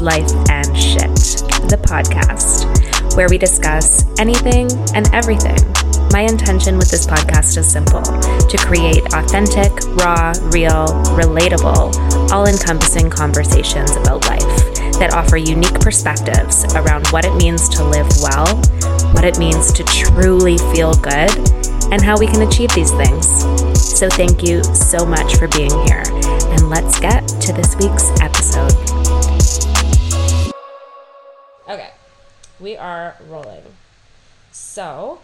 Life and Shit, the podcast, where we discuss anything and everything. My intention with this podcast is simple to create authentic, raw, real, relatable, all encompassing conversations about life that offer unique perspectives around what it means to live well, what it means to truly feel good, and how we can achieve these things. So, thank you so much for being here, and let's get to this week's episode. We are rolling. So,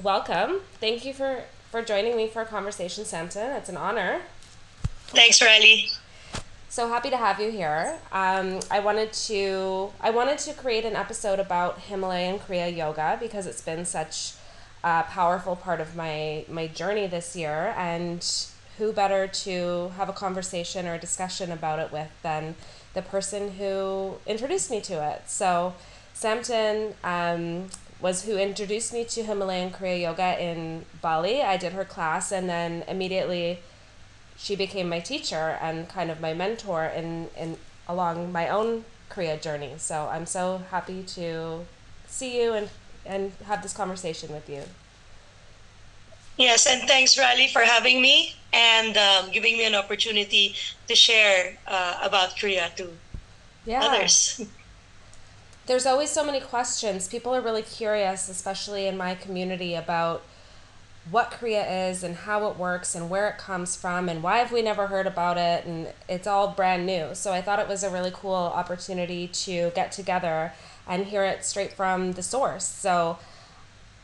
welcome. Thank you for for joining me for a conversation, Samten. It's an honor. Thanks, Riley so happy to have you here. Um, I wanted to I wanted to create an episode about Himalayan Kriya Yoga because it's been such a powerful part of my my journey this year, and who better to have a conversation or a discussion about it with than the person who introduced me to it. So, Samten um, was who introduced me to Himalayan Kriya Yoga in Bali. I did her class, and then immediately she became my teacher and kind of my mentor in, in along my own Kriya journey. So I'm so happy to see you and, and have this conversation with you. Yes, and thanks, Riley, for having me and um, giving me an opportunity to share uh, about Kriya to yeah. others. There's always so many questions. People are really curious, especially in my community, about what Kriya is and how it works and where it comes from and why have we never heard about it and it's all brand new. So I thought it was a really cool opportunity to get together and hear it straight from the source. So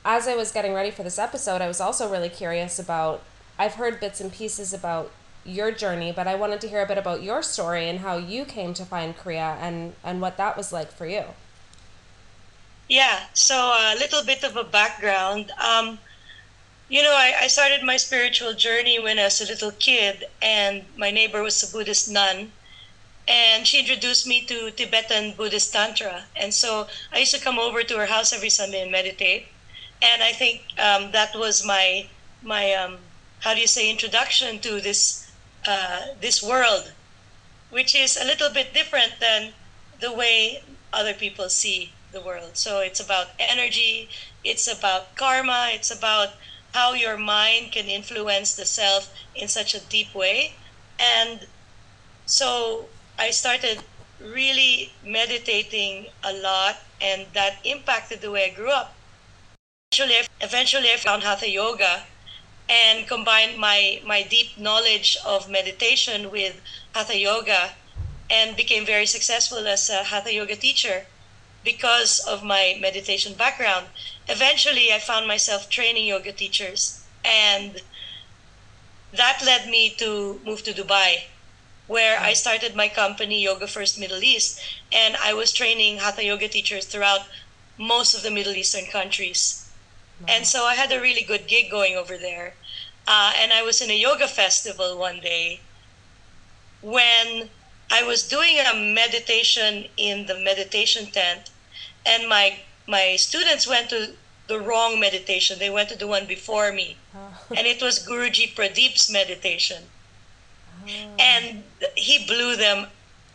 as I was getting ready for this episode, I was also really curious about I've heard bits and pieces about your journey, but I wanted to hear a bit about your story and how you came to find Kriya and and what that was like for you. Yeah, so a little bit of a background. Um, you know, I, I started my spiritual journey when I was a little kid, and my neighbor was a Buddhist nun. And she introduced me to Tibetan Buddhist Tantra. And so I used to come over to her house every Sunday and meditate. And I think um, that was my, my um, how do you say, introduction to this, uh, this world, which is a little bit different than the way other people see the world. So it's about energy, it's about karma, it's about how your mind can influence the self in such a deep way. And so I started really meditating a lot, and that impacted the way I grew up. Eventually, eventually I found Hatha Yoga and combined my, my deep knowledge of meditation with Hatha Yoga and became very successful as a Hatha Yoga teacher because of my meditation background eventually I found myself training yoga teachers and that led me to move to Dubai where I started my company Yoga First Middle East and I was training hatha yoga teachers throughout most of the Middle Eastern countries. And so I had a really good gig going over there. Uh, and I was in a yoga festival one day when I was doing a meditation in the meditation tent and my my students went to the wrong meditation. They went to the one before me. Oh. And it was Guruji Pradeep's meditation. Oh. And he blew them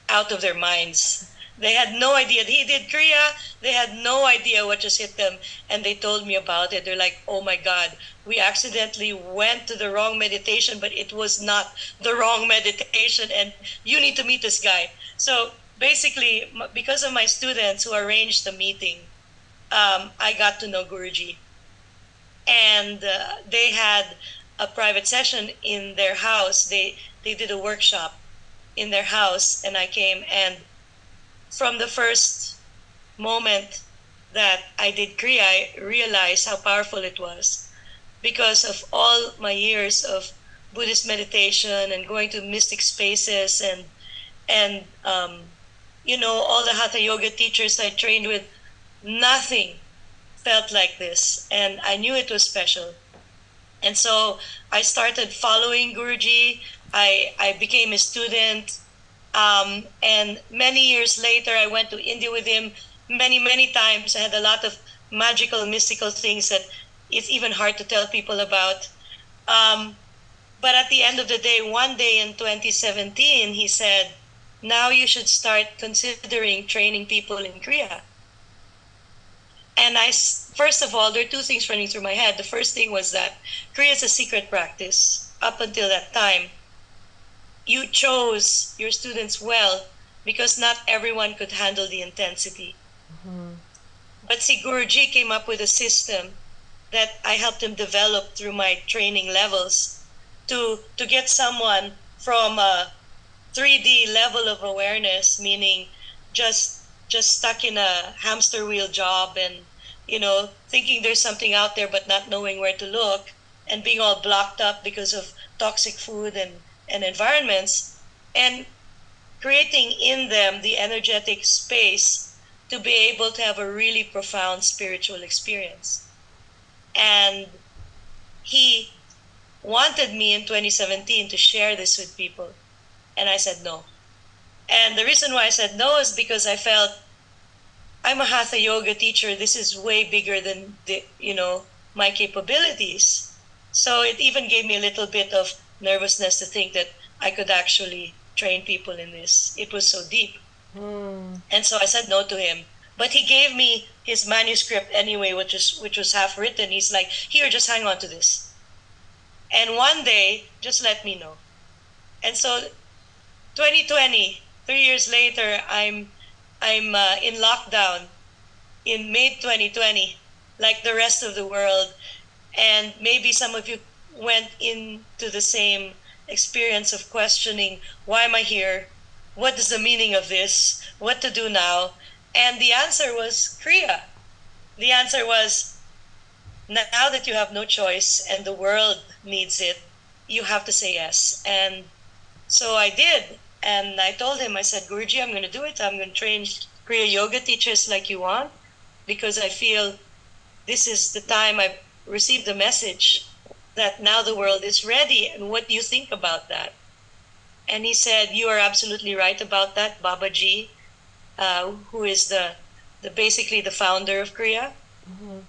out of their minds. They had no idea. He did Kriya. They had no idea what just hit them. And they told me about it. They're like, oh my God, we accidentally went to the wrong meditation, but it was not the wrong meditation. And you need to meet this guy. So basically, because of my students who arranged the meeting, um, I got to know Guruji. And uh, they had a private session in their house. They, they did a workshop in their house, and I came. And from the first moment that I did Kriya, I realized how powerful it was because of all my years of Buddhist meditation and going to mystic spaces and and um, you know all the hatha yoga teachers I trained with nothing felt like this. And i knew it was special. And so i started following guruji. I i became a student. Um, and many years later i went to india with him many many times. I had a lot of magical, mystical things that it's even hard to tell people about. Um, but at the end of the day, one day in 2017, he said, now you should start considering training people in Kriya. And I, first of all, there are two things running through my head. The first thing was that Kriya is a secret practice. Up until that time, you chose your students well because not everyone could handle the intensity. Mm-hmm. But see, Guruji came up with a system that I helped him develop through my training levels to to get someone from a 3D level of awareness, meaning just just stuck in a hamster wheel job and you know thinking there's something out there but not knowing where to look and being all blocked up because of toxic food and, and environments and creating in them the energetic space to be able to have a really profound spiritual experience. And he wanted me in 2017 to share this with people. And I said no. And the reason why I said no is because I felt I'm a hatha yoga teacher. This is way bigger than the, you know my capabilities. So it even gave me a little bit of nervousness to think that I could actually train people in this. It was so deep. Mm. And so I said no to him. But he gave me his manuscript anyway, which was which was half written. He's like, "Here, just hang on to this." And one day, just let me know. And so 2020, three years later, I'm I'm uh, in lockdown in May 2020, like the rest of the world, and maybe some of you went into the same experience of questioning, why am I here? What is the meaning of this? What to do now? And the answer was Kriya. The answer was now that you have no choice and the world needs it, you have to say yes. And so I did. And I told him, I said, Guruji, I'm going to do it. I'm going to train Kriya yoga teachers like you want because I feel this is the time I've received the message that now the world is ready. And what do you think about that? And he said, You are absolutely right about that, Babaji, uh, who is the, the basically the founder of Kriya. Mm-hmm.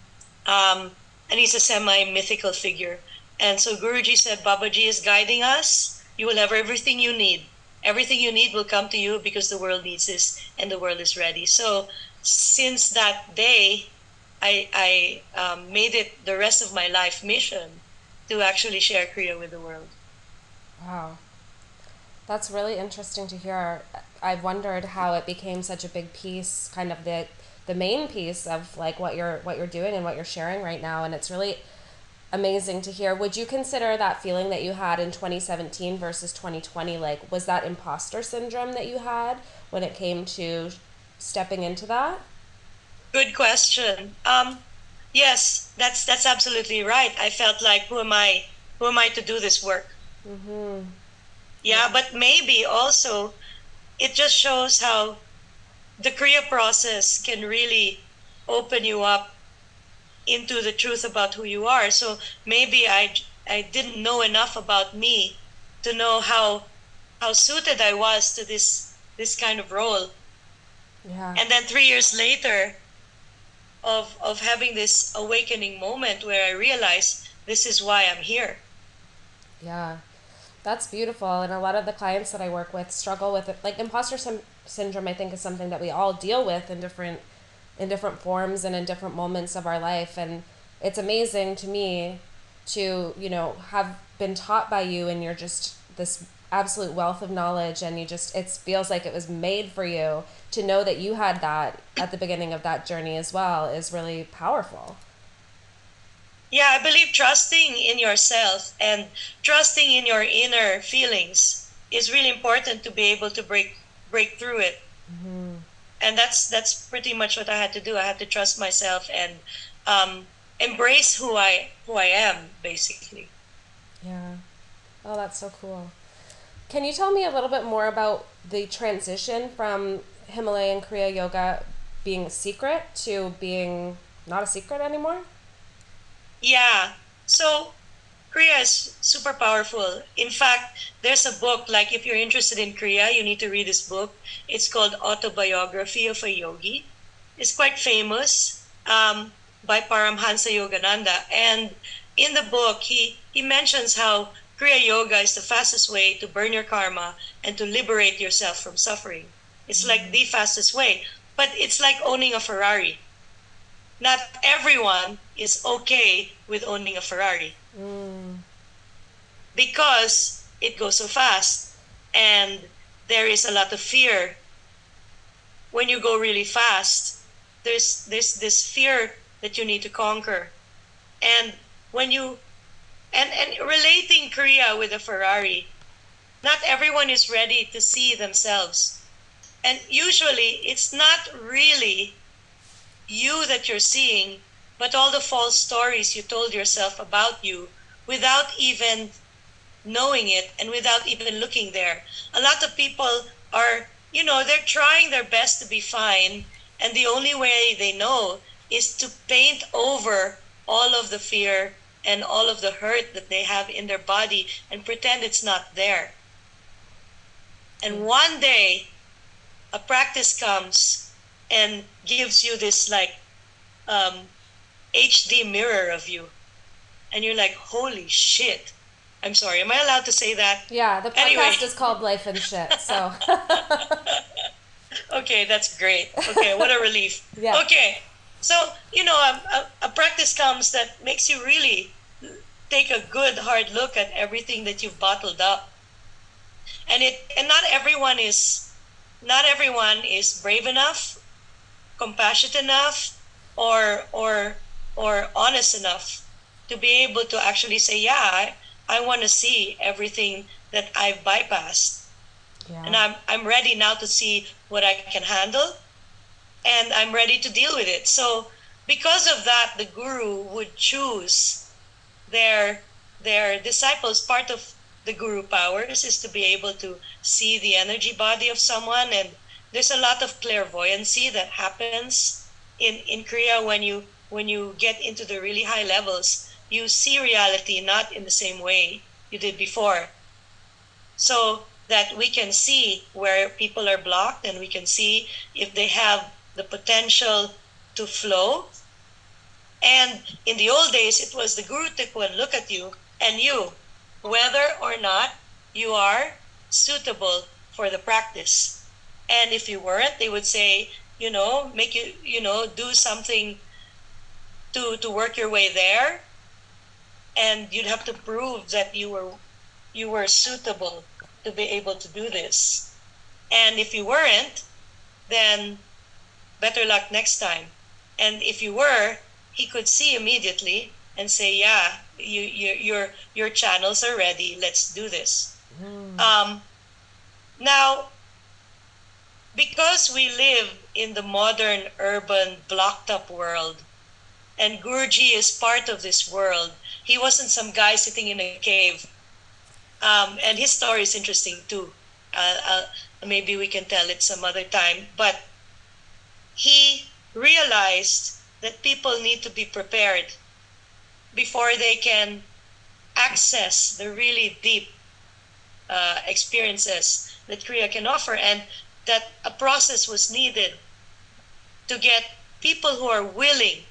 Um, and he's a semi mythical figure. And so Guruji said, Babaji is guiding us. You will have everything you need everything you need will come to you because the world needs this and the world is ready. So since that day, I, I um, made it the rest of my life mission to actually share Kriya with the world. Wow. That's really interesting to hear. I've wondered how it became such a big piece, kind of the the main piece of like what you're what you're doing and what you're sharing right now and it's really amazing to hear. Would you consider that feeling that you had in 2017 versus 2020 like was that imposter syndrome that you had when it came to stepping into that? Good question. Um, yes, that's that's absolutely right. I felt like who am I? Who am I to do this work? Mm-hmm. Yeah, but maybe also it just shows how the Kriya process can really open you up into the truth about who you are. So maybe I I didn't know enough about me to know how how suited I was to this this kind of role. Yeah. And then 3 years later of of having this awakening moment where I realized this is why I'm here. Yeah. That's beautiful and a lot of the clients that I work with struggle with it. Like imposter syndrome I think is something that we all deal with in different in different forms and in different moments of our life. And it's amazing to me to you know have been taught by you and you're just this absolute wealth of knowledge and you just it feels like it was made for you to know that you had that at the beginning of that journey as well is really powerful. Yeah i believe trusting in yourself and trusting in your inner feelings is really important to be able to break break through it. Mm-hmm and that's that's pretty much what I had to do. I had to trust myself and um, embrace who I who I am, basically. Yeah. Oh, that's so cool. Can you tell me a little bit more about the transition from Himalayan Kriya Yoga being a secret to being not a secret anymore? Yeah. So Kriya is super powerful. In fact, there's a book, like if you're interested in Kriya, you need to read this book. It's called Autobiography of a Yogi. It's quite famous. Um, by Paramhansa Yogananda. And in the book, he, he mentions how Kriya Yoga is the fastest way to burn your karma and to liberate yourself from suffering. It's like mm. the fastest way. But it's like owning a Ferrari. Not everyone is okay with owning a Ferrari. Mm. Because it goes so fast and there is a lot of fear. When you go really fast there's this this fear that you need to conquer. And when you and and relating Kriya with a ferrari not everyone is ready to see themselves. And usually it's not really you that you're seeing but all the false stories you told yourself about you without even knowing it and without even looking there a lot of people are you know they're trying their best to be fine and the only way they know is to paint over all of the fear and all of the hurt that they have in their body and pretend it's not there. And one day, a practice comes and gives you this like um, HD mirror of you. And you're like, holy shit. I'm sorry, am I allowed to say that? Yeah, the podcast anyway. is called Life and Shit, so. okay, that's great. Okay, what a relief. yeah. Okay, so you know, a, a, a, practice comes that makes you really take a good hard look at everything that you've bottled up, and it and not everyone is, not everyone is brave enough, compassionate enough, or or or honest enough to be able to actually say, yeah, I, I want to see everything that I've bypassed yeah. And I'm I'm ready now to see what I can handle and I'm ready to deal with it. So because of that the guru would choose their their disciples part of the guru powers is to be able to see the energy body of someone and there's a lot of clairvoyancy that happens in in kriya when you when you get into the really high levels you see reality not in the same way you did before so that we can see where people are blocked and we can see if they have the potential to flow. And in the old days, it was the Guru Tuk would look at you and you, whether or not you are suitable for the practice. And if you weren't, they would say, you know, make you, you know, do something to to work your way there. And you'd have to prove that you were you were suitable to be able to do this. And if you weren't, then better luck next time. And if you were, he could see immediately and say, "Yeah, you, you, your your channels are ready. Let's do this." Mm. Um, now, because we live in the modern, urban, blocked-up world, and Guruji is part of this world, he wasn't some guy sitting in a cave um, and his story is interesting too. Uh, uh, maybe we can tell it some other time. But he realized that people need to be prepared before they can access the really deep uh, experiences that Kriya can offer, and that a process was needed to get people who are willing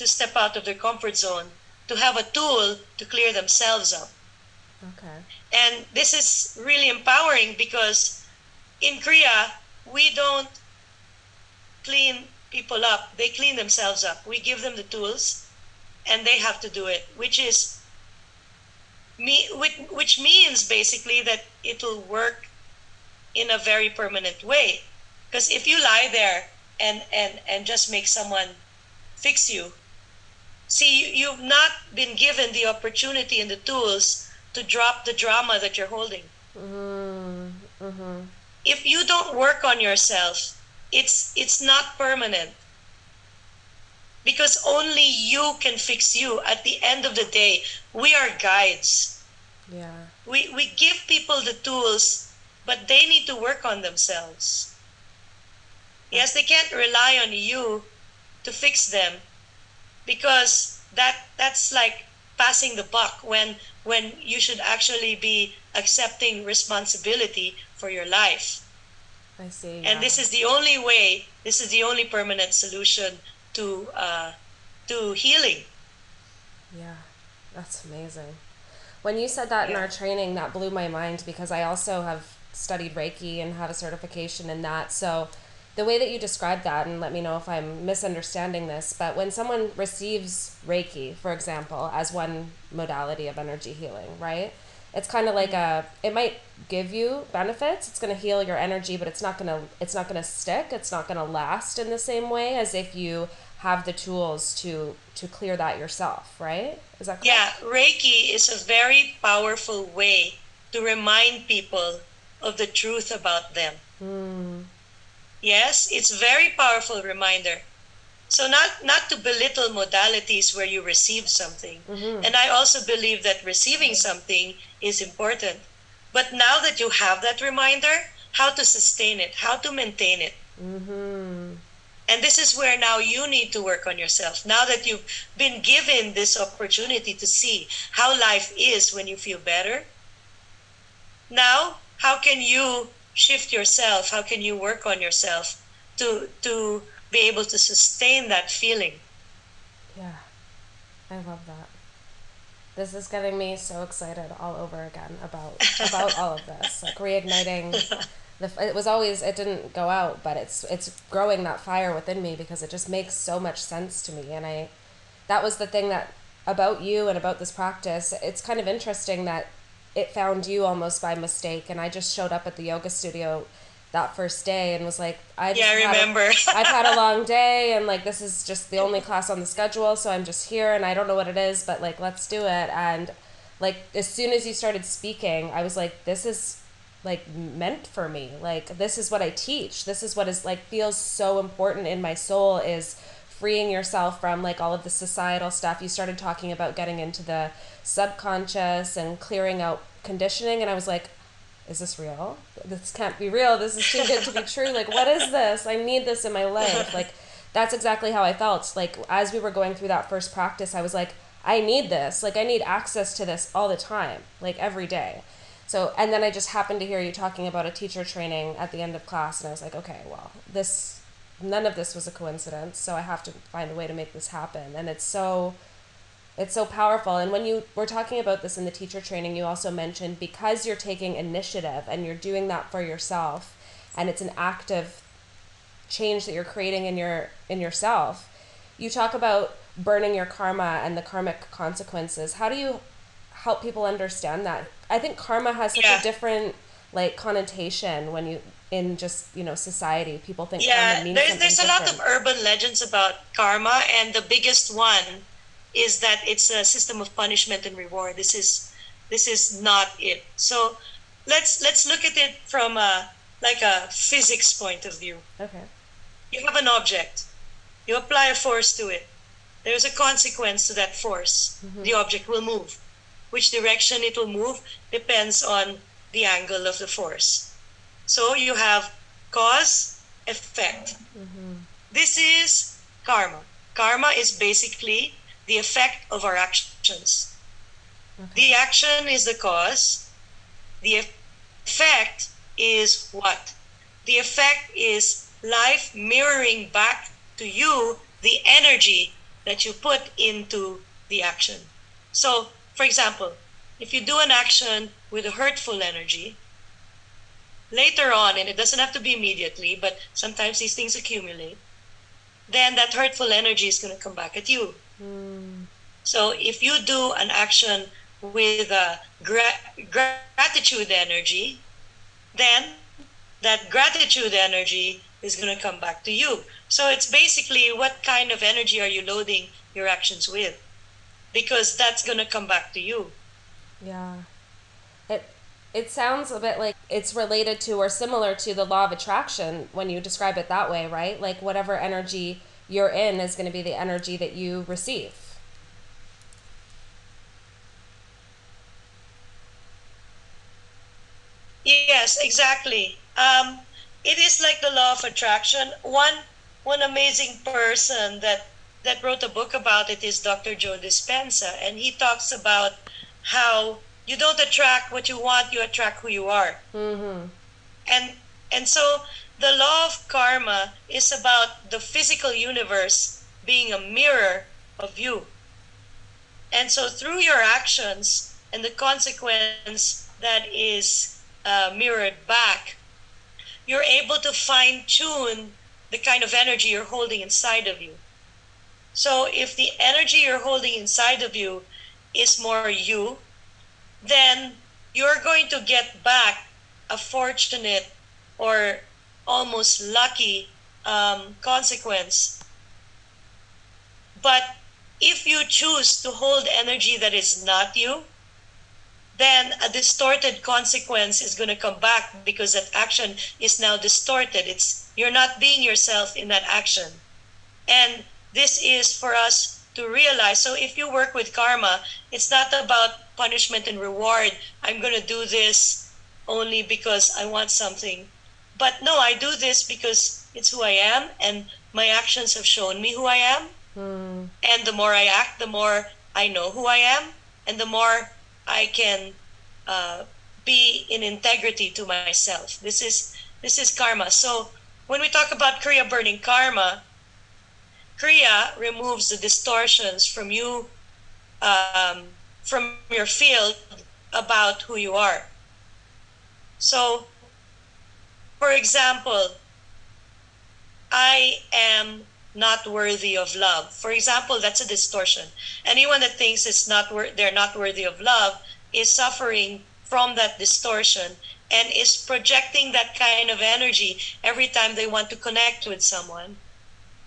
to step out of their comfort zone to have a tool to clear themselves up. Okay. And this is really empowering because in Kriya, we don't clean people up. They clean themselves up. We give them the tools and they have to do it, which is me which means basically that it'll work in a very permanent way. Because if you lie there and, and, and just make someone fix you, see, you've not been given the opportunity and the tools to drop the drama that you're holding. Mm-hmm. Mm-hmm. If you don't work on yourself, it's it's not permanent. Because only you can fix you. At the end of the day, we are guides. Yeah. We we give people the tools, but they need to work on themselves. Yes, they can't rely on you to fix them because that that's like passing the buck when when you should actually be accepting responsibility for your life. I see. And this is the only way. This is the only permanent solution to uh, to healing. Yeah, that's amazing. When you said that yeah. in our training, that blew my mind because I also have studied Reiki and have a certification in that. So the way that you described that, and let me know if I'm misunderstanding this, but when someone receives Reiki, for example, as one modality of energy healing, right? It's kind of like a it might give you benefits. It's going to heal your energy, but it's not going to it's not going to stick. It's not going to last in the same way as if you have the tools to to clear that yourself, right? Is that correct? Yeah, Reiki is a very powerful way to remind people of the truth about them. Mm. Yes, it's very powerful reminder. So not not to belittle modalities where you receive something. Mm-hmm. And I also believe that receiving something is important. But now that you have that reminder, how to sustain it, how to maintain it. Mm-hmm. And this is where now you need to work on yourself. Now that you've been given this opportunity to see how life is when you feel better, now how can you shift yourself? How can you work on yourself to to be able to sustain that feeling? Yeah. I love that. This is getting me so excited all over again about about all of this. Like reigniting the it was always it didn't go out but it's it's growing that fire within me because it just makes so much sense to me and i that was the thing that about you and about this practice it's kind of interesting that it found you almost by mistake and i just showed up at the yoga studio that first day and was like i yeah, I remember a, i've had a long day and like this is just the only class on the schedule so i'm just here and i don't know what it is but like let's do it. And like as soon as you started speaking i was like this is like meant for me. Like this is what i teach. This is what is like feels so important in my soul is freeing yourself from like all of the societal stuff. You started talking about getting into the subconscious and clearing out conditioning and i was like is this real? This can't be real. This is too good to be true. Like what is this? I need this in my life. Like that's exactly how i felt. Like as we were going through that first practice i was like i need this. Like i need access to this all the time like every day. So, and then I just happened to hear you talking about a teacher training at the end of class, and I was like, okay, well, this, none of this was a coincidence, so I have to find a way to make this happen. And it's so, it's so powerful. And when you were talking about this in the teacher training, you also mentioned because you're taking initiative and you're doing that for yourself, and it's an active change that you're creating in your in yourself. You talk about burning your karma and the karmic consequences. How do you help people understand that. I think karma has such yeah. a different like connotation when you in just you know society. People think yeah, karma means there's there's a lot of urban legends about karma, and the biggest one is that it's a system of punishment and reward. This is this is not it. So let's let's look at it from a like a physics point of view. Okay. You have an object. You apply a force to it. There's a consequence to that force. Mm-hmm. The object will move which direction it will move depends on the angle of the force. So you have cause, effect. Mm-hmm. This is karma. Karma is basically the effect of our actions. Okay. The action is the cause. The effect is what? The effect is life mirroring back to you the energy that you put into the action. So for example, if you do an action with a hurtful energy, later on, and it doesn't have to be immediately, but sometimes these things accumulate, then that hurtful energy is going to come back at you. So if you do an action with a gra- gratitude energy, then that gratitude energy is going to come back to you. So it's basically what kind of energy are you loading your actions with? because that's going to come back to you. Yeah. It it sounds a bit like it's related to or similar to the law of attraction when you describe it that way, right? Like whatever energy you're in is going to be the energy that you receive. Yes, exactly. Um, it is like the law of attraction. One one amazing person that that wrote a book about it is Dr. Joe Dispenza, and he talks about how you don't attract what you want; you attract who you are. Mm-hmm. And and so the law of karma is about the physical universe being a mirror of you. And so through your actions and the consequence that is uh, mirrored back, you're able to fine tune the kind of energy you're holding inside of you. So if the energy you're holding inside of you is more you, then you're going to get back a fortunate or almost lucky um, consequence. But if you choose to hold energy that is not you, then a distorted consequence is going to come back because that action is now distorted. It's you're not being yourself in that action. And this is for us to realize. So if you work with karma, it's not about punishment and reward. I'm going to do this only because I want something. But no, I do this because it's who I am and my actions have shown me who I am. Mm. And the more I act, the more I know who I am and the more I can uh, be in integrity to myself. This is this is karma. So when we talk about Kriya burning karma, Kriya removes the distortions from you, um, from your field about who you are. So, for example, I am not worthy of love. For example, that's a distortion. Anyone that thinks it's not wor- they're not worthy of love is suffering from that distortion and is projecting that kind of energy every time they want to connect with someone.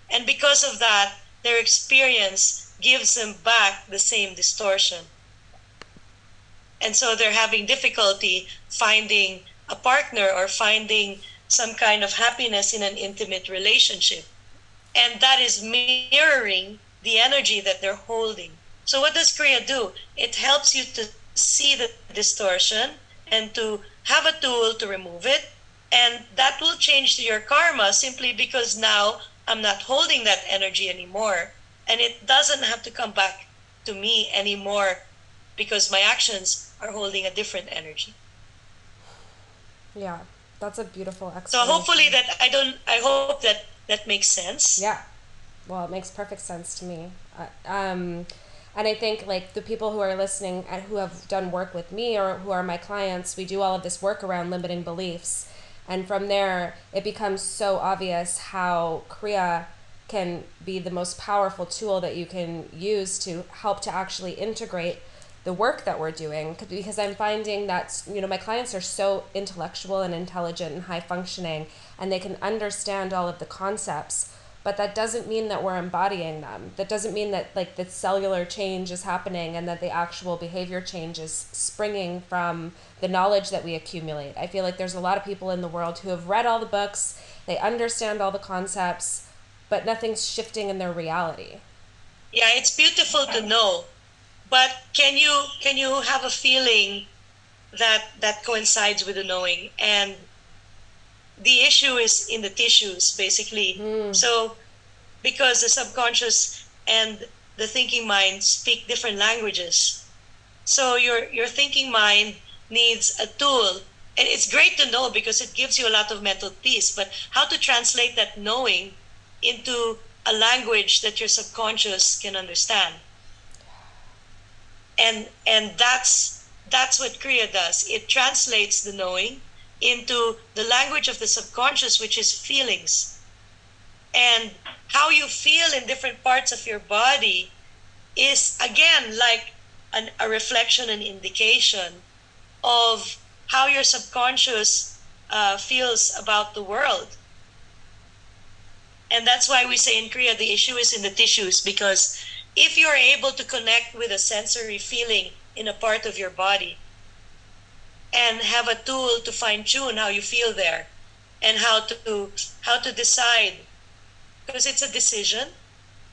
And because of that, their experience gives them back the same distortion. And so they're having difficulty finding a partner or finding some kind of happiness in an intimate relationship. And that is mirroring the energy that they're holding. So, what does Kriya do? It helps you to see the distortion and to have a tool to remove it. And that will change your karma simply because now I'm not holding that energy anymore. And it doesn't have to come back to me anymore because my actions are holding a different energy. Yeah, that's a beautiful explanation. So hopefully that I don't. I hope that that makes sense. Yeah, well, it makes perfect sense to me. Uh, um, and I think like the people who are listening and who have done work with me or who are my clients, we do all of this work around limiting beliefs and from there, it becomes so obvious how Kriya can be the most powerful tool that you can use to help to actually integrate the work that we're doing because I'm finding that you know my clients are so intellectual and intelligent and high functioning and they can understand all of the concepts but that doesn't mean that we're embodying them. That doesn't mean that like the cellular change is happening and that the actual behavior change is springing from the knowledge that we accumulate. I feel like there's a lot of people in the world who have read all the books they understand all the concepts but nothing's shifting in their reality. Yeah it's beautiful to know but can you can you have a feeling that that coincides with the knowing? And the issue is in the tissues basically. Mm. so because the subconscious and the thinking mind speak different languages. So your your thinking mind needs a tool. And it's great to know because it gives you a lot of mental peace but how to translate that knowing into a language that your subconscious can understand and and that's that's what kriya does it translates the knowing into the language of the subconscious, which is feelings. And how you feel in different parts of your body is, again, like an, a reflection and indication of how your subconscious uh, feels about the world. And that's why we say in Kriya the issue is in the tissues because if you're able to connect with a sensory feeling in a part of your body, and have a tool to fine tune how you feel there and how to how to decide because it's a decision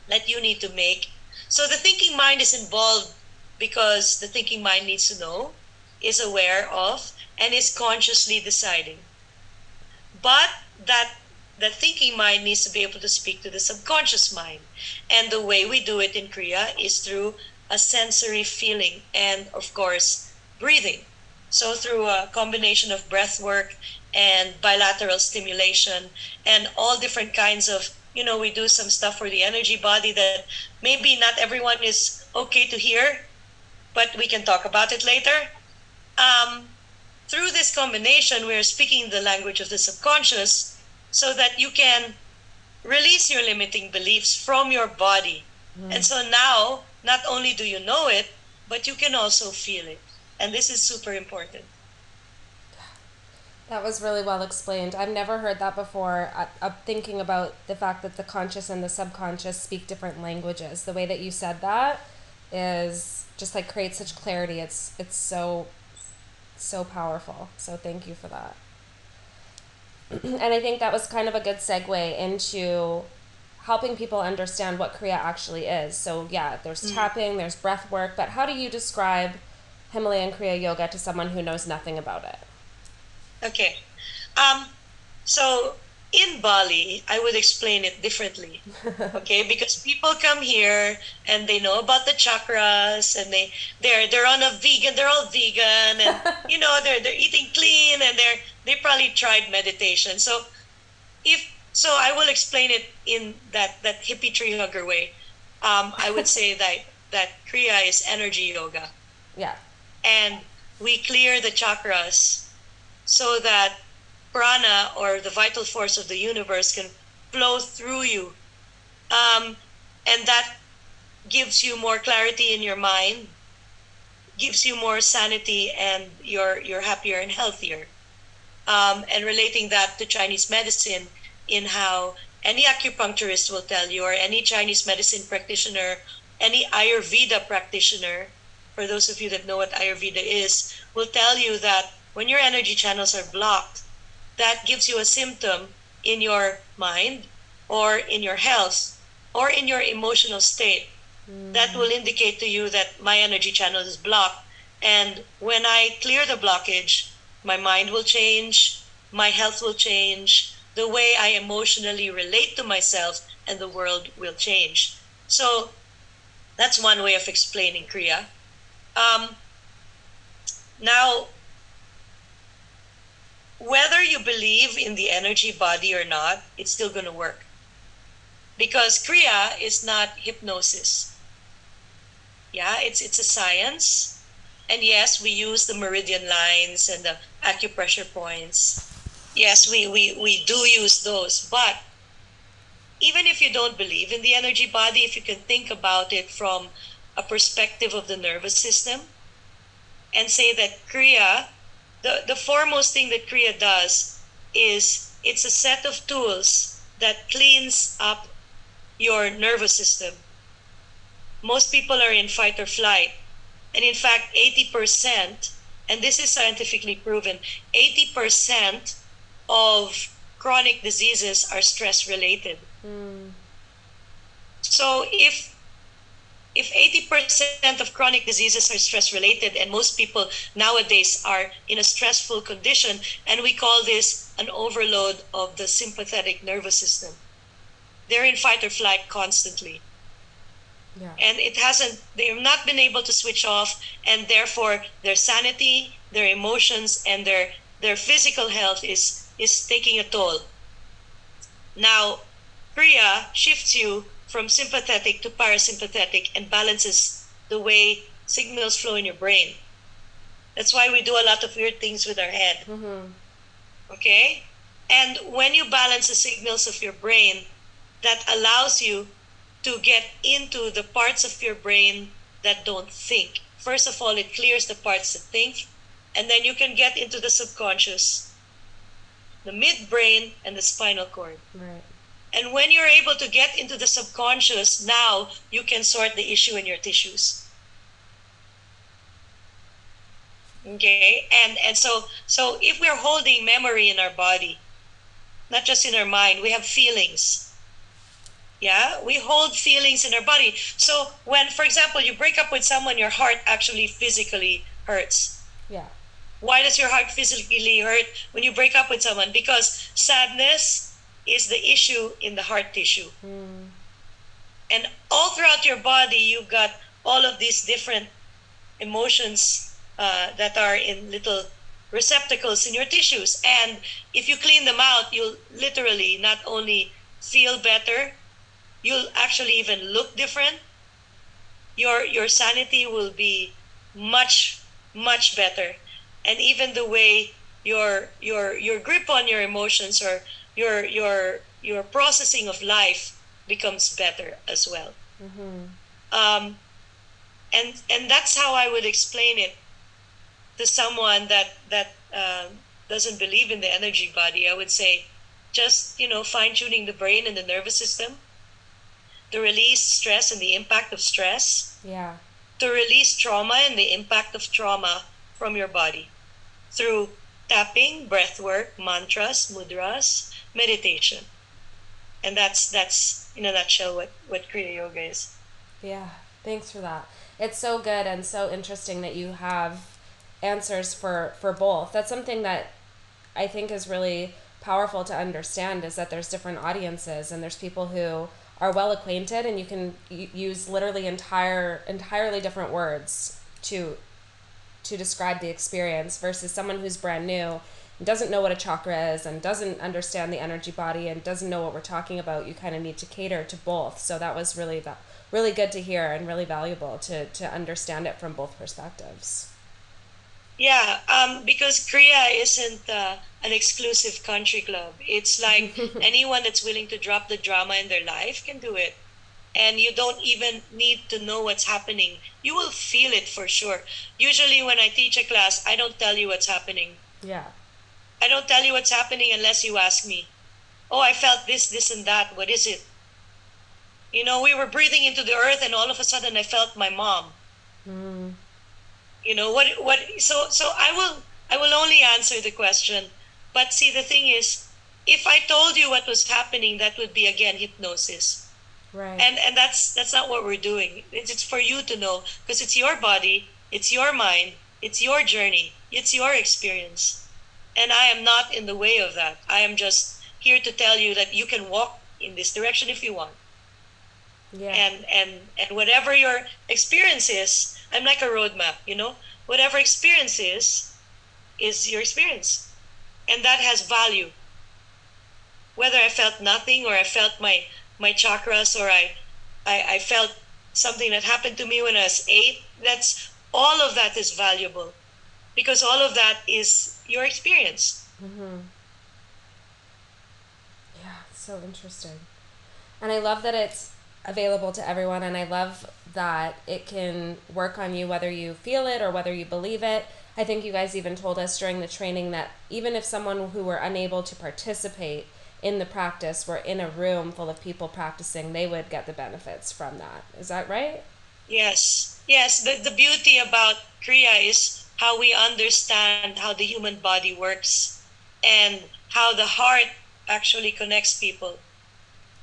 that you need to make. So the thinking mind is involved because the thinking mind needs to know is aware of and is consciously deciding. But that the thinking mind needs to be able to speak to the subconscious mind and the way we do it in kriya is through a sensory feeling and of course breathing so through a combination of breath work and bilateral stimulation and all different kinds of you know, we do some stuff for the energy body that maybe not everyone is okay to hear, but we can talk about it later. Um, through this combination, we're speaking the language of the subconscious so that you can release your limiting beliefs from your body. Mm. And so now, not only do you know it, but you can also feel it. And this is super important. That was really well explained. I've never heard that before. I, am thinking about the fact that the conscious and the subconscious speak different languages. The way that you said that is just like creates such clarity. It's it's so so powerful. So thank you for that. and I think that was kind of a good segue into helping people understand what Kriya actually is. So yeah, there's mm-hmm. tapping, there's breath work, but how do you describe Himalayan Kriya Yoga to someone who knows nothing about it? Okay. Um, so in Bali, I would explain it differently. Okay, because people come here and they know about the chakras and they they're they're on a vegan, they're all vegan and you know they're they're eating clean and they're they probably tried meditation. So if so I will explain it in that that hippie tree hugger way. Um, I would say that that Kriya is energy yoga. Yeah. And we clear the chakras so that prana or the vital force of the universe can flow through you. Um, and that gives you more clarity in your mind, gives you more sanity, and you're, you're happier and healthier. Um, and relating that to Chinese medicine, in how any acupuncturist will tell you, or any Chinese medicine practitioner, any Ayurveda practitioner, for those of you that know what Ayurveda is, will tell you that when your energy channels are blocked, that gives you a symptom in your mind or in your health or in your emotional state mm. that will indicate to you that my energy channel is blocked. And when I clear the blockage, my mind will change, my health will change, the way I emotionally relate to myself and the world will change. So that's one way of explaining Kriya. Um, now, whether you believe in the energy body or not, it's still going to work. Because Kriya is not hypnosis. Yeah, it's it's a science. And yes, we use the meridian lines and the acupressure points. Yes, we, we, we do use those. But even if you don't believe in the energy body, if you can think about it from a perspective of the nervous system and say that Kriya the, the foremost thing that Kriya does is it's a set of tools that cleans up your nervous system. Most people are in fight or flight. And in fact, 80%, and this is scientifically proven, 80% of chronic diseases are stress related. Mm. So if if 80% of chronic diseases are stress related and most people nowadays are in a stressful condition and we call this an overload of the sympathetic nervous system. They're in fight or flight constantly. Yeah. and it hasn't they've not been able to switch off and therefore their sanity their emotions and their their physical health is is taking a toll. Now kriya shifts you from sympathetic to parasympathetic and balances the way signals flow in your brain. That's why we do a lot of weird things with our head. Mm-hmm. Okay? And when you balance the signals of your brain, that allows you to get into the parts of your brain that don't think. First of all, it clears the parts that think, and then you can get into the subconscious, the midbrain, and the spinal cord. Right. And when you're able to get into the subconscious, now you can sort the issue in your tissues. Okay? And and so so if we're holding memory in our body, not just in our mind, we have feelings. Yeah, we hold feelings in our body. So when, for example, you break up with someone, your heart actually physically hurts. Yeah. Why does your heart physically hurt when you break up with someone? Because sadness, is the issue in the heart tissue. Mm. And all throughout your body, you've got all of these different emotions uh, that are in little receptacles in your tissues. And if you clean them out, you'll literally not only feel better. You'll actually even look different. Your your sanity will be much much better, and even the way your your your grip on your emotions or your your your processing of life becomes better as well. Mm-hmm. Um, and and that's how I would explain it to someone that that uh, doesn't believe in the energy body. I would say, just you know, fine tuning the brain and the nervous system, to release stress and the impact of stress. Yeah. To release trauma and the impact of trauma from your body through tapping, breath work, mantras, mudras, meditation. And that's that's in a nutshell what, what Kriya Yoga is. Yeah, thanks for that. It's so good and so interesting that you have answers for, for both. That's something that I think is really powerful to understand is that there's different audiences and there's people who are well acquainted and you can use literally entire entirely different words to to describe the experience versus someone who's brand new doesn't know what a chakra is and doesn't understand the energy body and doesn't know what we're talking about you kind of need to cater to both so that was really really good to hear and really valuable to to understand it from both perspectives yeah um, because Kriya isn't uh, an exclusive country club it's like anyone that's willing to drop the drama in their life can do it and you don't even need to know what's happening. You will feel it for sure. Usually, when I teach a class, I don't tell you what's happening. Yeah. I don't tell you what's happening unless you ask me. Oh, I felt this, this, and that. What is it? You know, we were breathing into the earth, and all of a sudden, I felt my mom. Mm. You know what? What? So, so I will, I will only answer the question. But see, the thing is, if I told you what was happening, that would be again hypnosis Right. And and that's that's not what we're doing. It's, it's for you to know because it's your body, it's your mind, it's your journey, it's your experience. And I am not in the way of that. I am just here to tell you that you can walk in this direction if you want. Yeah. And and and whatever your experience is, I'm like a roadmap, you know? Whatever experience is, is your experience. And that has value. Whether I felt nothing or I felt my my chakras or I, I, I felt something that happened to me when I was eight. That's all of that is valuable because all of that is your experience. Mm-hmm. Yeah, so interesting. And I love that it's available to everyone, and I love that it can work on you whether you feel it or whether you believe it. I think you guys even told us during the training that even if someone who were unable to participate in the practice were in a room full of people practicing, they would get the benefits from that. Is that right? Yes. Yes. The, the beauty about Kriya is how we understand how the human body works and how the heart actually connects people.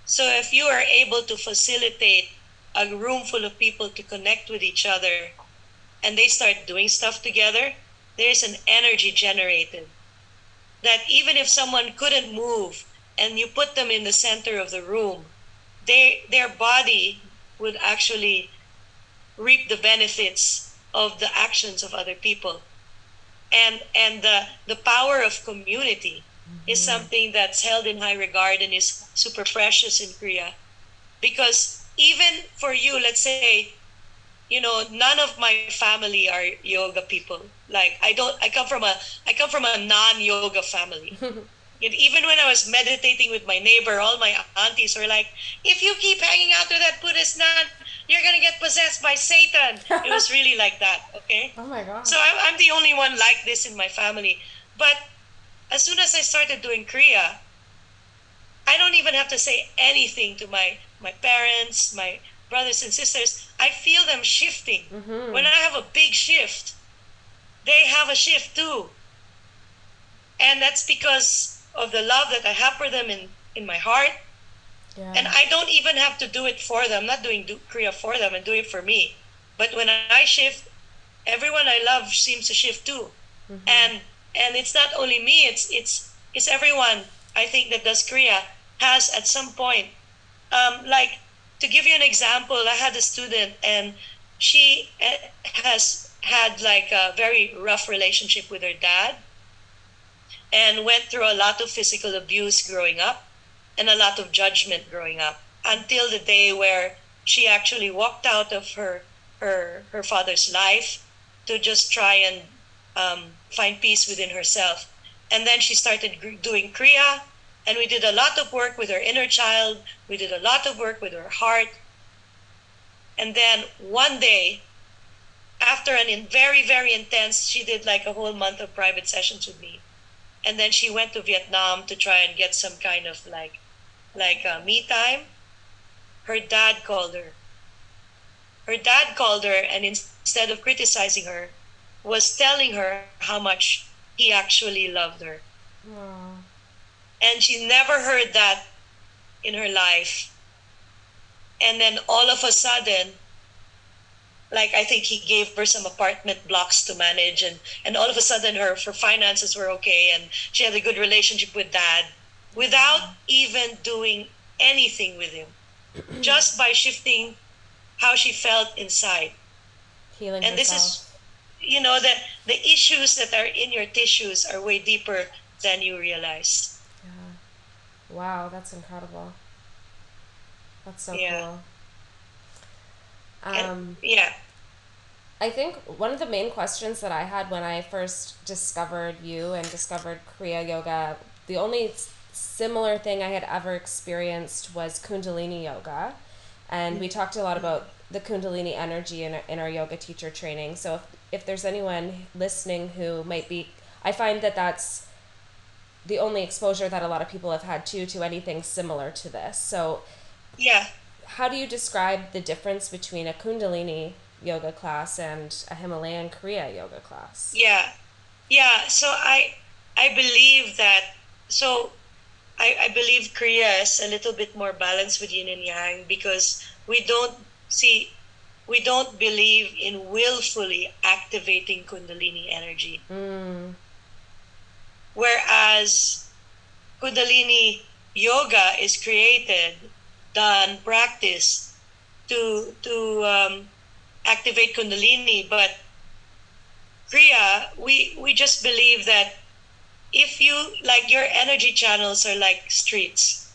So if you are able to facilitate a room full of people to connect with each other and they start doing stuff together, there's an energy generated that even if someone couldn't move, and you put them in the center of the room, they, their body would actually reap the benefits of the actions of other people. And, and the, the power of community mm-hmm. is something that's held in high regard and is super precious in kriya Because even for you, let's say, you know, none of my family are yoga people. Like I don't I come from a I come from a non-yoga family. And even when I was meditating with my neighbor, all my aunties were like, if you keep hanging out with that Buddhist nun, you're to get possessed by Satan. it was really like that, okay? Oh my God. So I'm, I'm the only one like this in my family. But as soon as I started doing Kriya, I don't even have to say anything to my, my parents, my brothers and sisters. I feel them shifting. Mm-hmm. When I have a big shift, they have a shift too. And that's because of the love that I have for them in, in my heart. Yeah. And I don't even have to do it for them. I'm not doing do, Kriya for them and do it for me. But when I shift, everyone I love seems to shift too. Mm-hmm. And and it's not only me, it's it's it's everyone I think that does Kriya has at some point. Um, like to give you an example, I had a student and she eh, has had like a very rough relationship with her dad and went through a lot of physical abuse growing up. And a lot of judgment growing up until the day where she actually walked out of her her her father's life to just try and um, find peace within herself. And then she started doing Kriya, and we did a lot of work with her inner child. We did a lot of work with her heart. And then one day, after an in very very intense, she did like a whole month of private sessions with me, and then she went to Vietnam to try and get some kind of like like uh, me time. Her dad called her. Her dad called her, and instead of criticizing her, was telling her how much he actually loved her. Aww. And she never heard that in her life. And then all of a sudden, like I think he gave her some apartment blocks to manage and, and all of a sudden her, her finances were okay and she had a good relationship with dad without even doing anything with him. just by shifting how she felt inside. Healing and herself. this is you know that the issues that are in your tissues are way deeper than you realize yeah wow that's incredible that's so yeah. cool um, and, yeah I think one of the main questions that I had when I first discovered you and discovered Kriya Yoga, the only similar thing I had ever experienced was Kundalini Yoga. And we talked a lot about the Kundalini energy in our, in our yoga teacher training. So if, if there's anyone listening who might be, I find that that's the only exposure that a lot of people have had to to anything similar to this. So, yeah. How do you describe the difference between a Kundalini yoga class and a Himalayan Kriya yoga class? Yeah, yeah. So I I believe that so I, I believe Kriya is a little bit more balanced with yin and yang because we don't see we don't believe in willfully activating kundalini energy mm. whereas kundalini yoga is created done practiced to to um, activate kundalini but kriya we we just believe that if you like your energy channels are like streets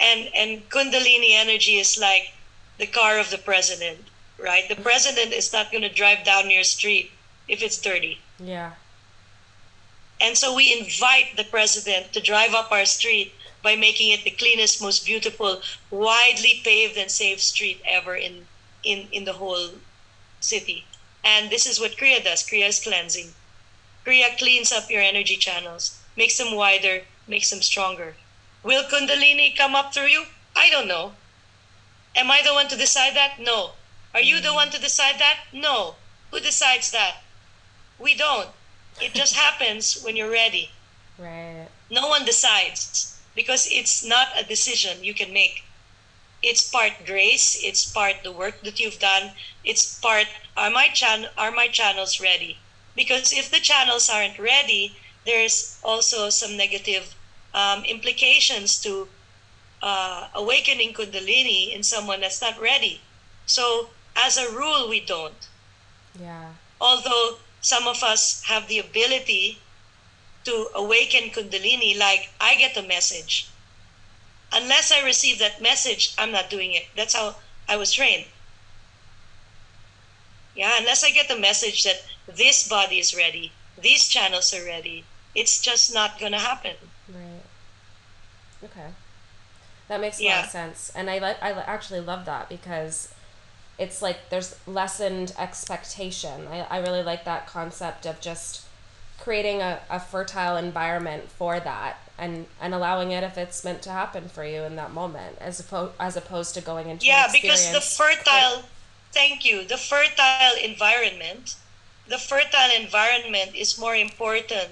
and and kundalini energy is like the car of the president right? The president is not going to drive down your street if it's dirty. Yeah. And so we invite the president to drive up our street by making it the cleanest most beautiful widely paved and safe street ever in in in the whole city. And this is what kriya does. Kriya is cleansing kriya cleans up your energy channels makes them wider makes them stronger Will Kundalini come up through you? I don't know. Am I the one to decide that? No. Are you the mm. one to decide that? No. Who decides that? We don't. It just happens when you're ready. Right. No one decides because it's not a decision you can make. It's part grace, it's part the work that you've done, it's part are my chan are my channels ready? Because if the channels aren't ready, there's also some negative um, implications to uh, awakening Kundalini in someone that's not ready. So, as a rule, we don't. Yeah. Although some of us have the ability to awaken Kundalini, like I get a message. Unless I receive that message, I'm not doing it. That's how I was trained. Yeah, unless I get the message that this body is ready, these channels are ready, it's just not going to happen. Right. Okay. That makes a yeah. lot of sense. And I like I actually love that because it's like there's lessened expectation. I, I really like that concept of just creating a, a fertile environment for that and and allowing it if it's meant to happen for you in that moment as opposed as opposed to going into yeah because the fertile thank you the fertile environment the fertile environment is more important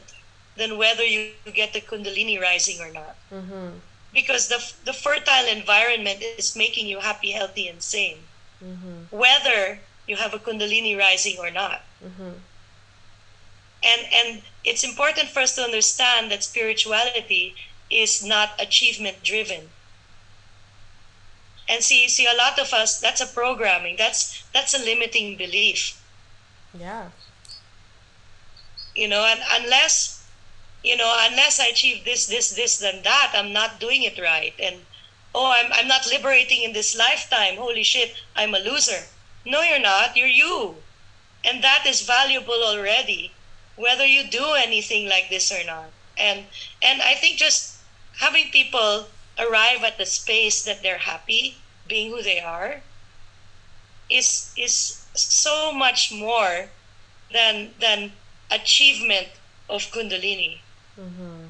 than whether you get the kundalini rising or not. Mm-hmm. Because the, the fertile environment is making you happy, healthy, and sane, mm-hmm. whether you have a kundalini rising or not. Mm-hmm. And, and it's important for us to understand that spirituality is not achievement driven. And see, see, a lot of us, that's a programming. That's that's a limiting belief. Yeah. You know, and unless you know, unless I achieve this, this, this, then that, I'm not doing it right. And oh, I'm, I'm not liberating in this lifetime. Holy shit, I'm a loser. No, you're not. You're you. And that is valuable already, whether you do anything like this or not. And and I think just having people arrive at the space that they're happy being who they are is is so much more than than achievement of kundalini. Mm-hmm.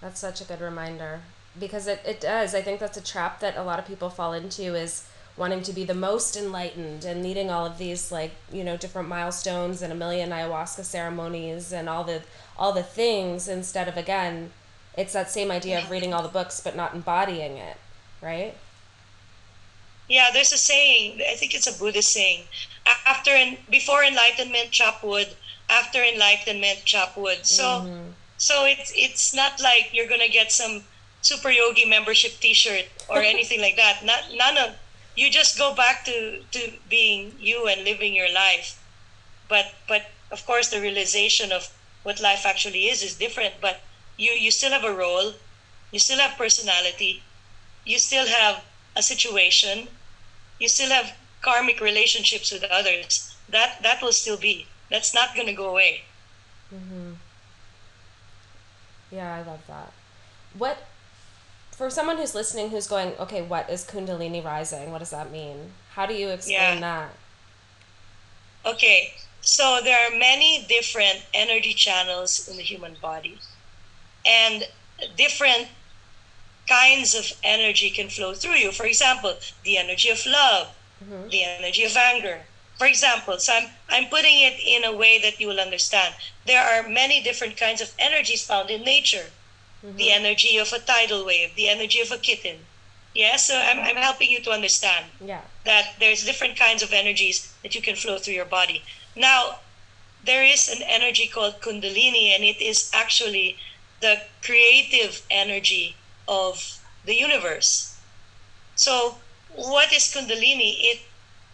that's such a good reminder. Because it, it does. I think that's a trap that a lot of people fall into is wanting to be the most enlightened and needing all of these like you know different milestones and a million ayahuasca ceremonies and all the all the things instead of again it's that same idea of reading all the books but not embodying it right? Yeah there's a saying i think it's a buddhist saying after and before enlightenment chop wood after enlightenment chop wood so mm-hmm. so it's it's not like you're gonna get some super yogi membership t-shirt or anything like that. Not none of you just go back to to being you and living your life. But but of course the realization of what life actually is is different. But you you still have a role. You still have personality. You still have a situation. You still have karmic relationships with others. That that will still be that's not going to go away mm-hmm. yeah i love that what for someone who's listening who's going, okay, what is Kundalini rising? What does that mean? How do you explain yeah. that? Okay, so there are many different energy channels in the human body, and different kinds of energy can flow through you. For example, the energy of love, mm-hmm. the energy of anger. For example, so I'm, I'm putting it in a way that you will understand. There are many different kinds of energies found in nature mm-hmm. the energy of a tidal wave, the energy of a kitten. Yeah, so I'm, I'm helping you to understand yeah. that there's different kinds of energies that you can flow through your body. Now, there is an energy called Kundalini, and it is actually the creative energy of the universe. So, what is Kundalini? It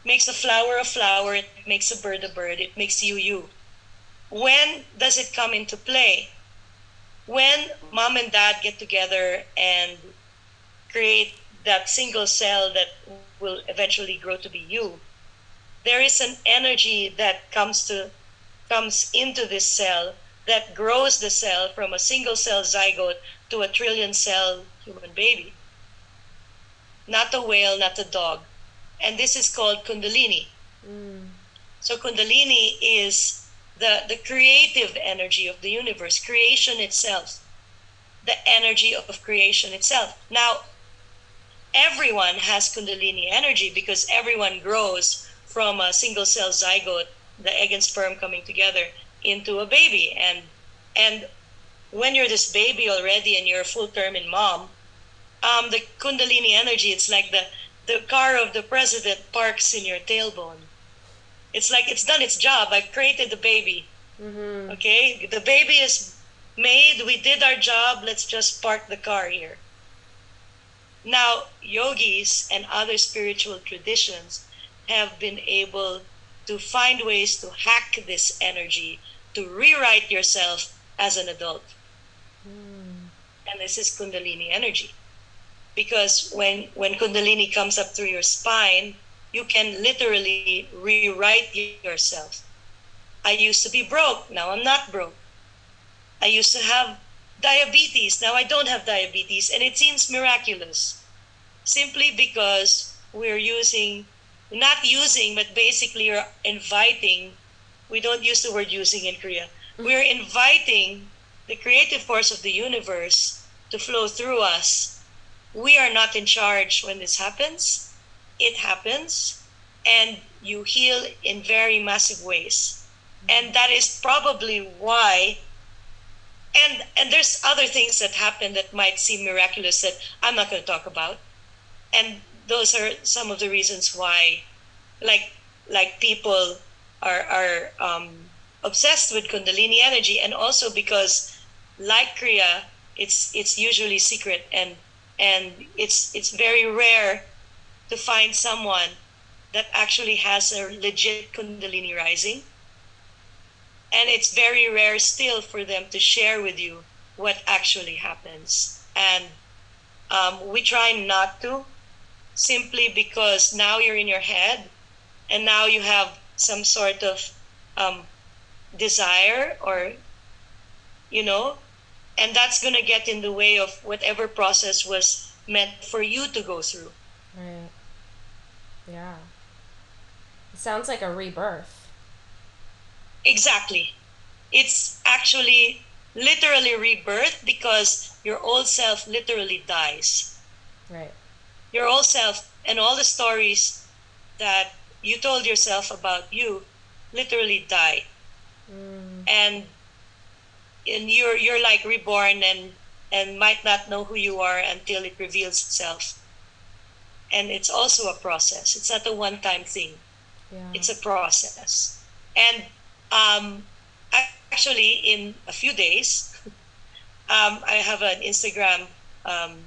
makes a flower a flower, it makes a bird a bird, it makes you you. When does it come into play? when mom and dad get together and create that single cell that will eventually grow to be you there is an energy that comes to comes into this cell that grows the cell from a single cell zygote to a trillion cell human baby not a whale not a dog and this is called kundalini mm. so kundalini is the, the creative energy of the universe, creation itself, the energy of creation itself. Now, everyone has Kundalini energy because everyone grows from a single cell zygote, the egg and sperm coming together, into a baby. And and when you're this baby already and you're a full term in mom, um, the Kundalini energy, it's like the, the car of the president parks in your tailbone it's like it's done its job. I created the baby. Mm-hmm. Okay, the baby is made. We did our job. Let's just park the car here. Now, yogis and other spiritual traditions have been able to find ways to hack this energy, to rewrite yourself as an adult. Mm. And this is Kundalini energy. Because when, when Kundalini comes up through your spine, you can literally rewrite yourself. I used to be broke, now I'm not broke. I used to have diabetes, now I don't have diabetes, and it seems miraculous. Simply because we're using, not using, but basically are inviting, we don't use the word using in Kriya, we're inviting the creative force of the universe to flow through us. We are not in charge when this happens it happens and you heal in very massive ways. And that is probably why and and there's other things that happen that might seem miraculous that I'm not going to talk about. And those are some of the reasons why like like people are are um, obsessed with kundalini energy and also because like kriya it's it's usually secret and and it's it's very rare to find someone that actually has a legit Kundalini rising. and it's very rare still for them to share with you what actually happens. And um, we try not to simply because now you're in your head and now you have some sort of um, desire or, you know, and that's going to get in the way of whatever process was meant for you to go through. Right. Yeah. It sounds like a rebirth. Exactly. It's actually literally rebirth because your old self literally dies. Right. Your old self and all the stories that you told yourself about you literally die. Mm. And and you're you're like reborn and and might not know who you are until it reveals itself. And it's also a process. It's not a one-time thing. Yeah. It's a process. And um, actually, in a few days, um, I have an Instagram um,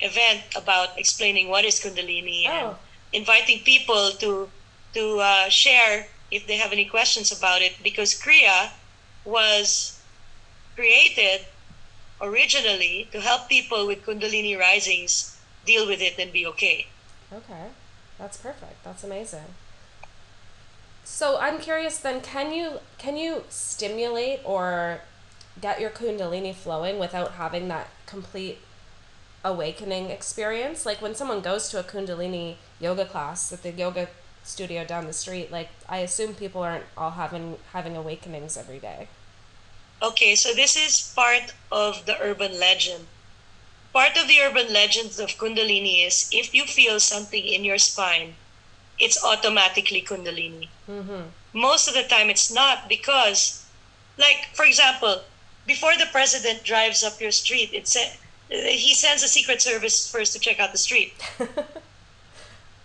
event about explaining what is Kundalini and Oh. inviting people to to uh, share if they have any questions about it because Kriya was created originally to help people with Kundalini risings deal with it and be okay. Okay. That's perfect. That's amazing. So I'm curious then can you can you stimulate or get your kundalini flowing without having that complete awakening experience? Like when someone goes to a kundalini yoga class at the yoga studio down the street, like I assume people aren't all having having awakenings every day. Okay, so this is part of the urban legend. Part of the urban legends of Kundalini is if you feel something in your spine, it's automatically Kundalini. Mhm. Most of the time, it's not because, like, for example, before the president drives up your street, it sa- he sends a Secret Service first to check out the street.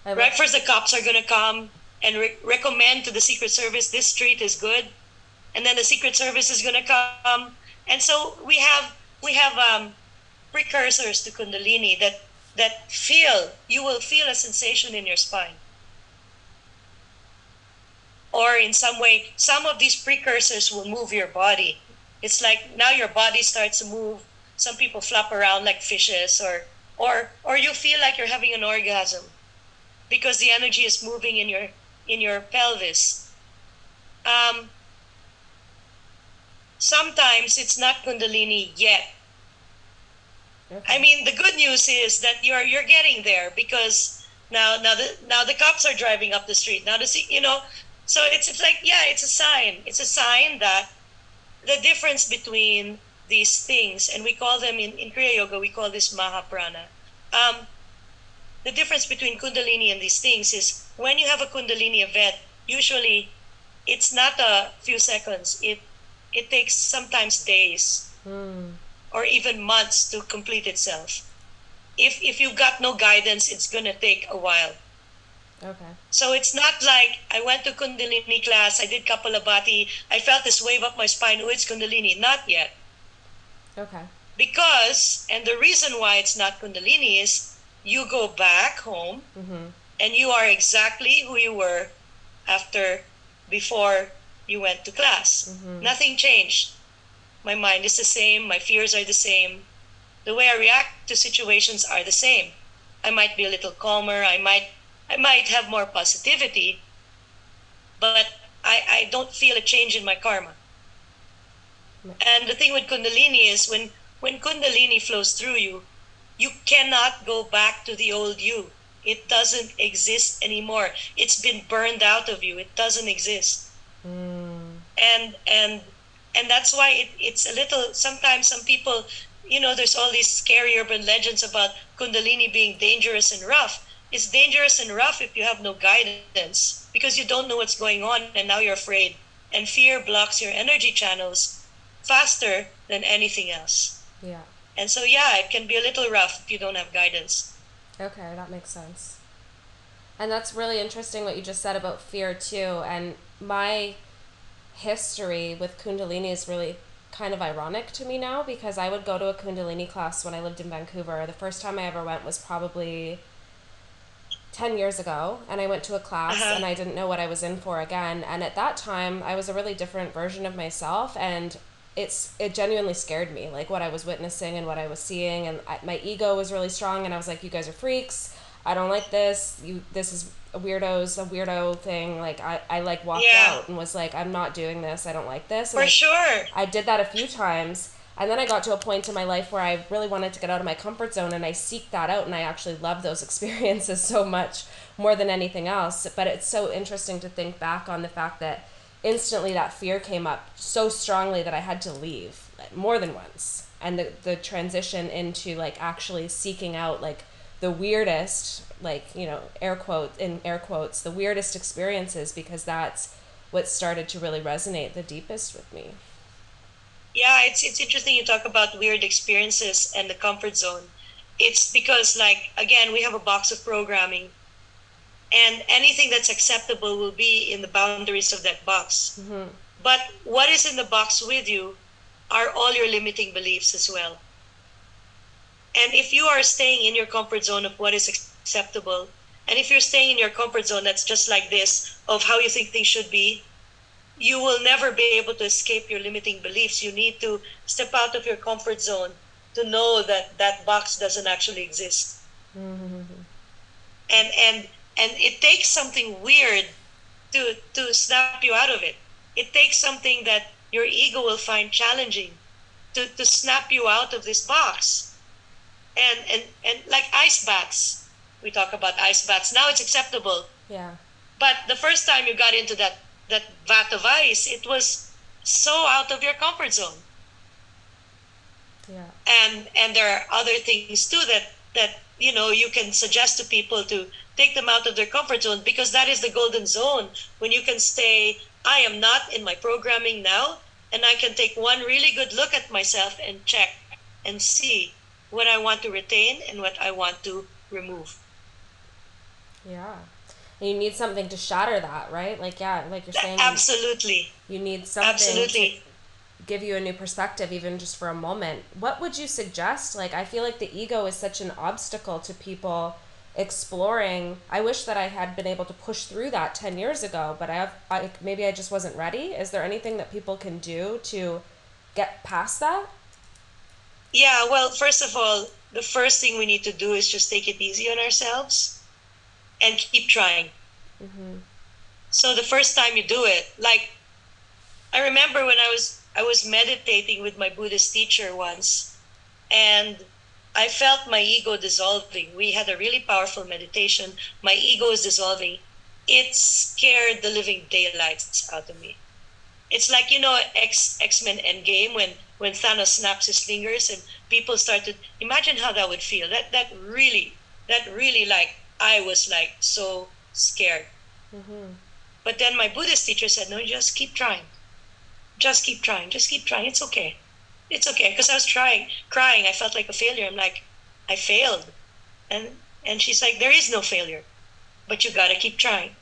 Right? First, the cops are going to come and re- recommend to the Secret Service this street is good, and then the Secret Service is going to come, and so we have we have um, precursors to Kundalini that that feel you will feel a sensation in your spine, or in some way, some of these precursors will move your body. It's like now your body starts to move. Some people flop around like fishes, or or or you feel like you're having an orgasm because the energy is moving in your in your pelvis. Um, sometimes it's not kundalini yet. Okay. I mean, the good news is that you're you're getting there because now now the now the cops are driving up the street. Now to see you know, so it's it's like yeah, it's a sign. It's a sign that the difference between these things, and we call them in in Kriya Yoga, we call this Mahaprana. Um, the difference between Kundalini and these things is when you have a Kundalini event, usually it's not a few seconds. It it takes sometimes days Hmm. or even months to complete itself. If if you've got no guidance, it's gonna take a while. Okay. So it's not like I went to Kundalini class, I did Kapalabhati, I felt this wave up my spine, oh, it's Kundalini. Not yet. Okay. Because, and the reason why it's not Kundalini is you go back home Mhm. and you are exactly who you were after, before you went to class. Mhm. Nothing changed. My mind is the same, my fears are the same. The way I react to situations are the same. I might be a little calmer, I might I might have more positivity, but I, I don't feel a change in my karma. And the thing with Kundalini is when, when Kundalini flows through you, you cannot go back to the old you. It doesn't exist anymore. It's been burned out of you. It doesn't exist. Mm. And and and that's why it, it's a little sometimes some people you know there's all these scary urban legends about kundalini being dangerous and rough it's dangerous and rough if you have no guidance because you don't know what's going on and now you're afraid and fear blocks your energy channels faster than anything else Yeah. and so yeah it can be a little rough if you don't have guidance Okay, that makes sense. And that's really interesting what you just said about fear too. And my history with Kundalini is really kind of ironic to me now because I would go to a Kundalini class when I lived in Vancouver. The first time I ever went was probably 10 years ago and I went to a class Uh-huh. and I didn't know what I was in for again and at that time I was a really different version of myself and it's it genuinely scared me like what I was witnessing and what I was seeing and I, my ego was really strong and I was like you guys are freaks I don't like this you this is a weirdos a weirdo thing like I, I like walked Yeah. out and was like I'm not doing this I don't like this and For I- sure. I did that a few times. And then I got to a point in my life where I really wanted to get out of my comfort zone and I seek that out and I actually love those experiences so much more than anything else. But it's so interesting to think back on the fact that instantly that fear came up so strongly that I had to leave like, more than once. And the, the transition into like actually seeking out like the weirdest, like, you know, air quote in air quotes, the weirdest experiences because that's what started to really resonate the deepest with me. Yeah, it's it's interesting you talk about weird experiences and the comfort zone. It's because like again, we have a box of programming and anything that's acceptable will be in the boundaries of that box. Mm-hmm. But what is in the box with you are all your limiting beliefs as well. And if you are staying in your comfort zone of what is acceptable, and if you're staying in your comfort zone that's just like this of how you think things should be, you will never be able to escape your limiting beliefs. You need to step out of your comfort zone to know that that box doesn't actually exist. Mm-hmm. And and and it takes something weird to to snap you out of it. It takes something that your ego will find challenging to, to snap you out of this box. And and and like ice baths. We talk about ice baths. Now it's acceptable. Yeah. But the first time you got into that that vat of ice, it was so out of your comfort zone. Yeah. And and there are other things too that that you know you can suggest to people to take them out of their comfort zone because that is the golden zone when you can say I am not in my programming now and I can take one really good look at myself and check and see what I want to retain and what I want to remove. Yeah. And you need something to shatter that, right? Like yeah, like you're saying Absolutely. you need something Absolutely. to give you a new perspective even just for a moment. What would you suggest? Like I feel like the ego is such an obstacle to people exploring. I wish that I had been able to push through that 10 years ago, but I have I maybe I just wasn't ready. Is there anything that people can do to get past that? Yeah, well, first of all, the first thing we need to do is just take it easy on ourselves and keep trying. Mhm. So the first time you do it, like I remember when I was I was meditating with my Buddhist teacher once and I felt my ego dissolving. We had a really powerful meditation. My ego is dissolving. It scared the living daylights out of me. It's like you know X X Men Endgame when when Thanos snaps his fingers and people started. Imagine how that would feel. That that really that really like I was like so scared. Mhm. But then my Buddhist teacher said, "No, just keep trying. Just keep trying. Just keep trying. It's okay. It's okay." Because I was trying, crying. I felt like a failure. I'm like, I failed, and and she's like, "There is no failure, but you gotta keep trying."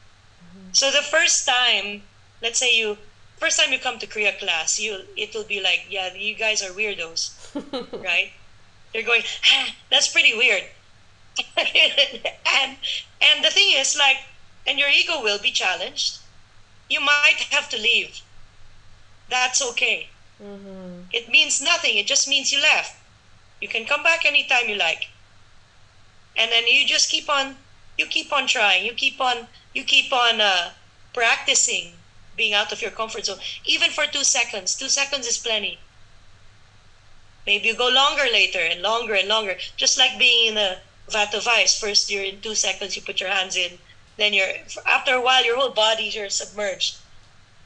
So the first time, let's say you first time you come to Kriya class, you it'll be like, "Yeah, you guys are weirdos." right? They're going, ah, that's pretty weird. and and the thing is like and your ego will be challenged. You might have to leave. That's okay. Mhm. It means nothing. It just means you left. You can come back anytime you like. And then you just keep on you keep on trying. You keep on you keep on uh, practicing being out of your comfort zone even for 2 seconds. 2 seconds is plenty. Maybe you go longer later and longer and longer just like being in a vat of ice. First you're in 2 seconds you put your hands in. Then you're after a while your whole body you're submerged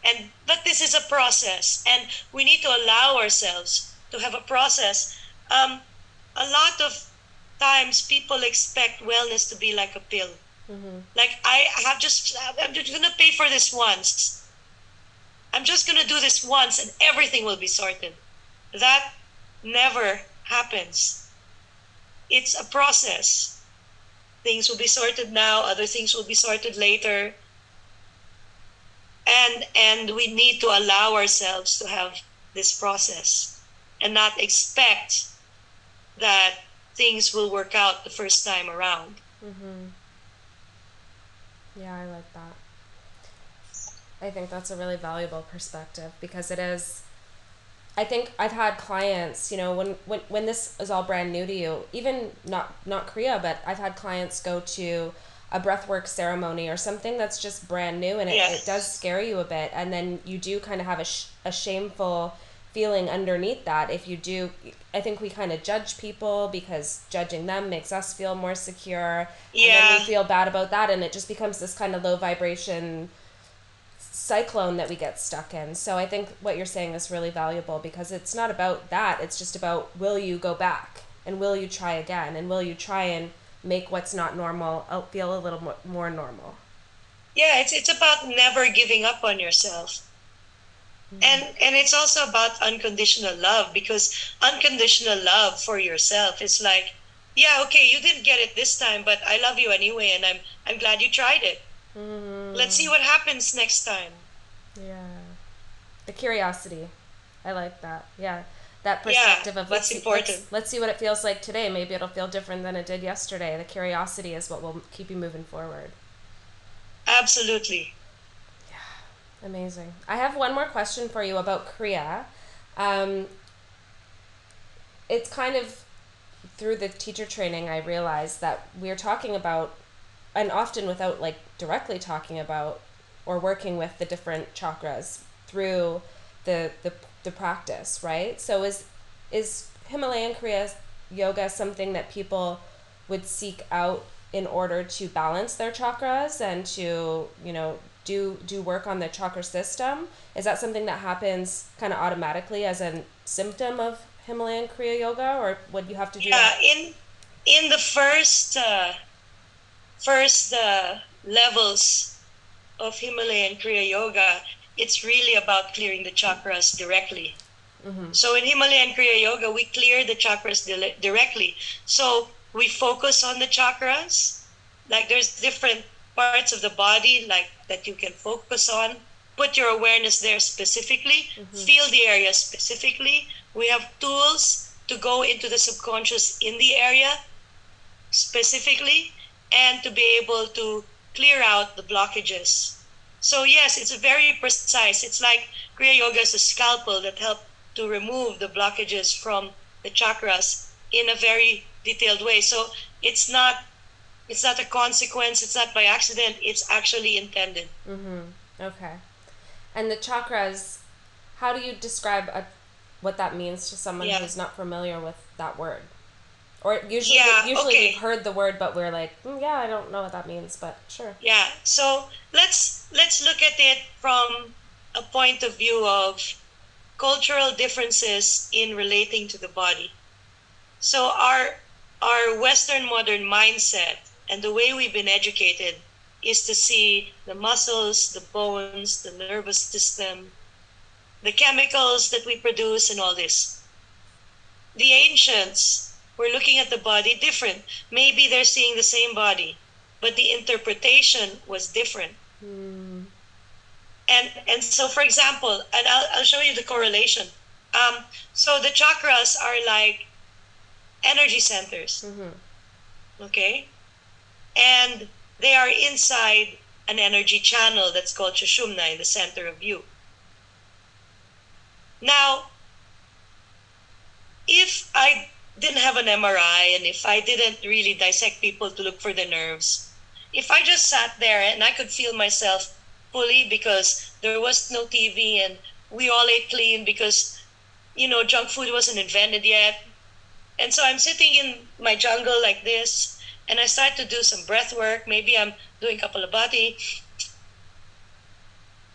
and but this is a process and we need to allow ourselves to have a process um, a lot of times people expect wellness to be like a pill Mhm. like i have just i'm just gonna pay for this once i'm just gonna do this once and everything will be sorted. That never happens. It's a process. Things will be sorted now other things will be sorted later. And and we need to allow ourselves to have this process and not expect that things will work out the first time around. Mhm. Yeah, I like that. I think that's a really valuable perspective because it is I think I've had clients, you know, when, when when this is all brand new to you, even not not Kriya, but I've had clients go to a breathwork ceremony or something that's just brand new and it, yes. it does scare you a bit and then you do kind of have a, sh- a shameful feeling underneath that if you do i think we kind of judge people because judging them makes us feel more secure yeah. and then we feel bad about that and it just becomes this kind of low vibration cyclone that we get stuck in. So I think what you're saying is really valuable because it's not about that. It's just about will you go back and will you try again and will you try and make what's not normal uh, feel a little more, more normal. Yeah, it's it's about never giving up on yourself. Mm-hmm. And and it's also about unconditional love because unconditional love for yourself is like, yeah, okay, you didn't get it this time, but I love you anyway and I'm I'm glad you tried it. Mm. Let's see what happens next time. Yeah. The curiosity. I like that. Yeah. That perspective yeah, of let's see, let's, let's see what it feels like today. Maybe it'll feel different than it did yesterday. The curiosity is what will keep you moving forward. Absolutely. Yeah. Amazing. I have one more question for you about Kriya. Um, it's kind of through the teacher training I realized that we're talking about and often without like directly talking about or working with the different chakras through the the, the practice right so is is himalayan kriya yoga something that people would seek out in order to balance their chakras and to you know do do work on the chakra system is that something that happens kind of automatically as a symptom of himalayan kriya yoga or would you have to do yeah that? in in the first uh, first the levels of Himalayan Kriya Yoga, it's really about clearing the chakras directly. Mm-hmm. So in Himalayan Kriya Yoga, we clear the chakras di- directly. So we focus on the chakras. Like there's different parts of the body like that you can focus on. Put your awareness there specifically. Mm-hmm. Feel the area specifically. We have tools to go into the subconscious in the area specifically and to be able to clear out the blockages. So yes, it's very precise. It's like Kriya Yoga is a scalpel that helps to remove the blockages from the chakras in a very detailed way. So it's not it's not a consequence. It's not by accident. It's actually intended. Mm-hmm. Okay. And the chakras, how do you describe a, what that means to someone yeah. who's not familiar with that word? Or usually, yeah, usually okay. we've heard the word, but we're like, mm, yeah, I don't know what that means, but sure. Yeah. So let's let's look at it from a point of view of cultural differences in relating to the body. So our our Western modern mindset and the way we've been educated is to see the muscles, the bones, the nervous system, the chemicals that we produce, and all this. The ancients we're looking at the body different. Maybe they're seeing the same body, but the interpretation was different. Mm. And and so, for example, and I'll, I'll show you the correlation. Um, so the chakras are like energy centers. Mm-hmm. Okay? And they are inside an energy channel that's called Sushumna in the center of you. Now, if I didn't have an MRI and if I didn't really dissect people to look for the nerves, if I just sat there and I could feel myself fully because there was no TV and we all ate clean because, you know, junk food wasn't invented yet. And so I'm sitting in my jungle like this and I start to do some breath work. Maybe I'm doing Kapalabhati.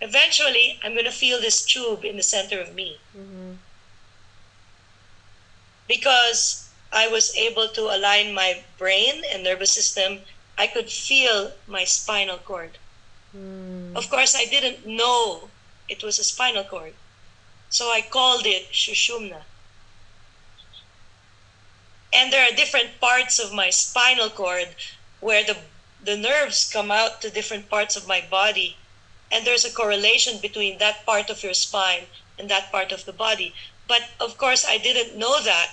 Eventually, I'm going to feel this tube in the center of me. Mm-hmm because I was able to align my brain and nervous system, I could feel my spinal cord. Mm. Of course, I didn't know it was a spinal cord. So I called it Shushumna. And there are different parts of my spinal cord where the, the nerves come out to different parts of my body. And there's a correlation between that part of your spine and that part of the body. But of course, I didn't know that.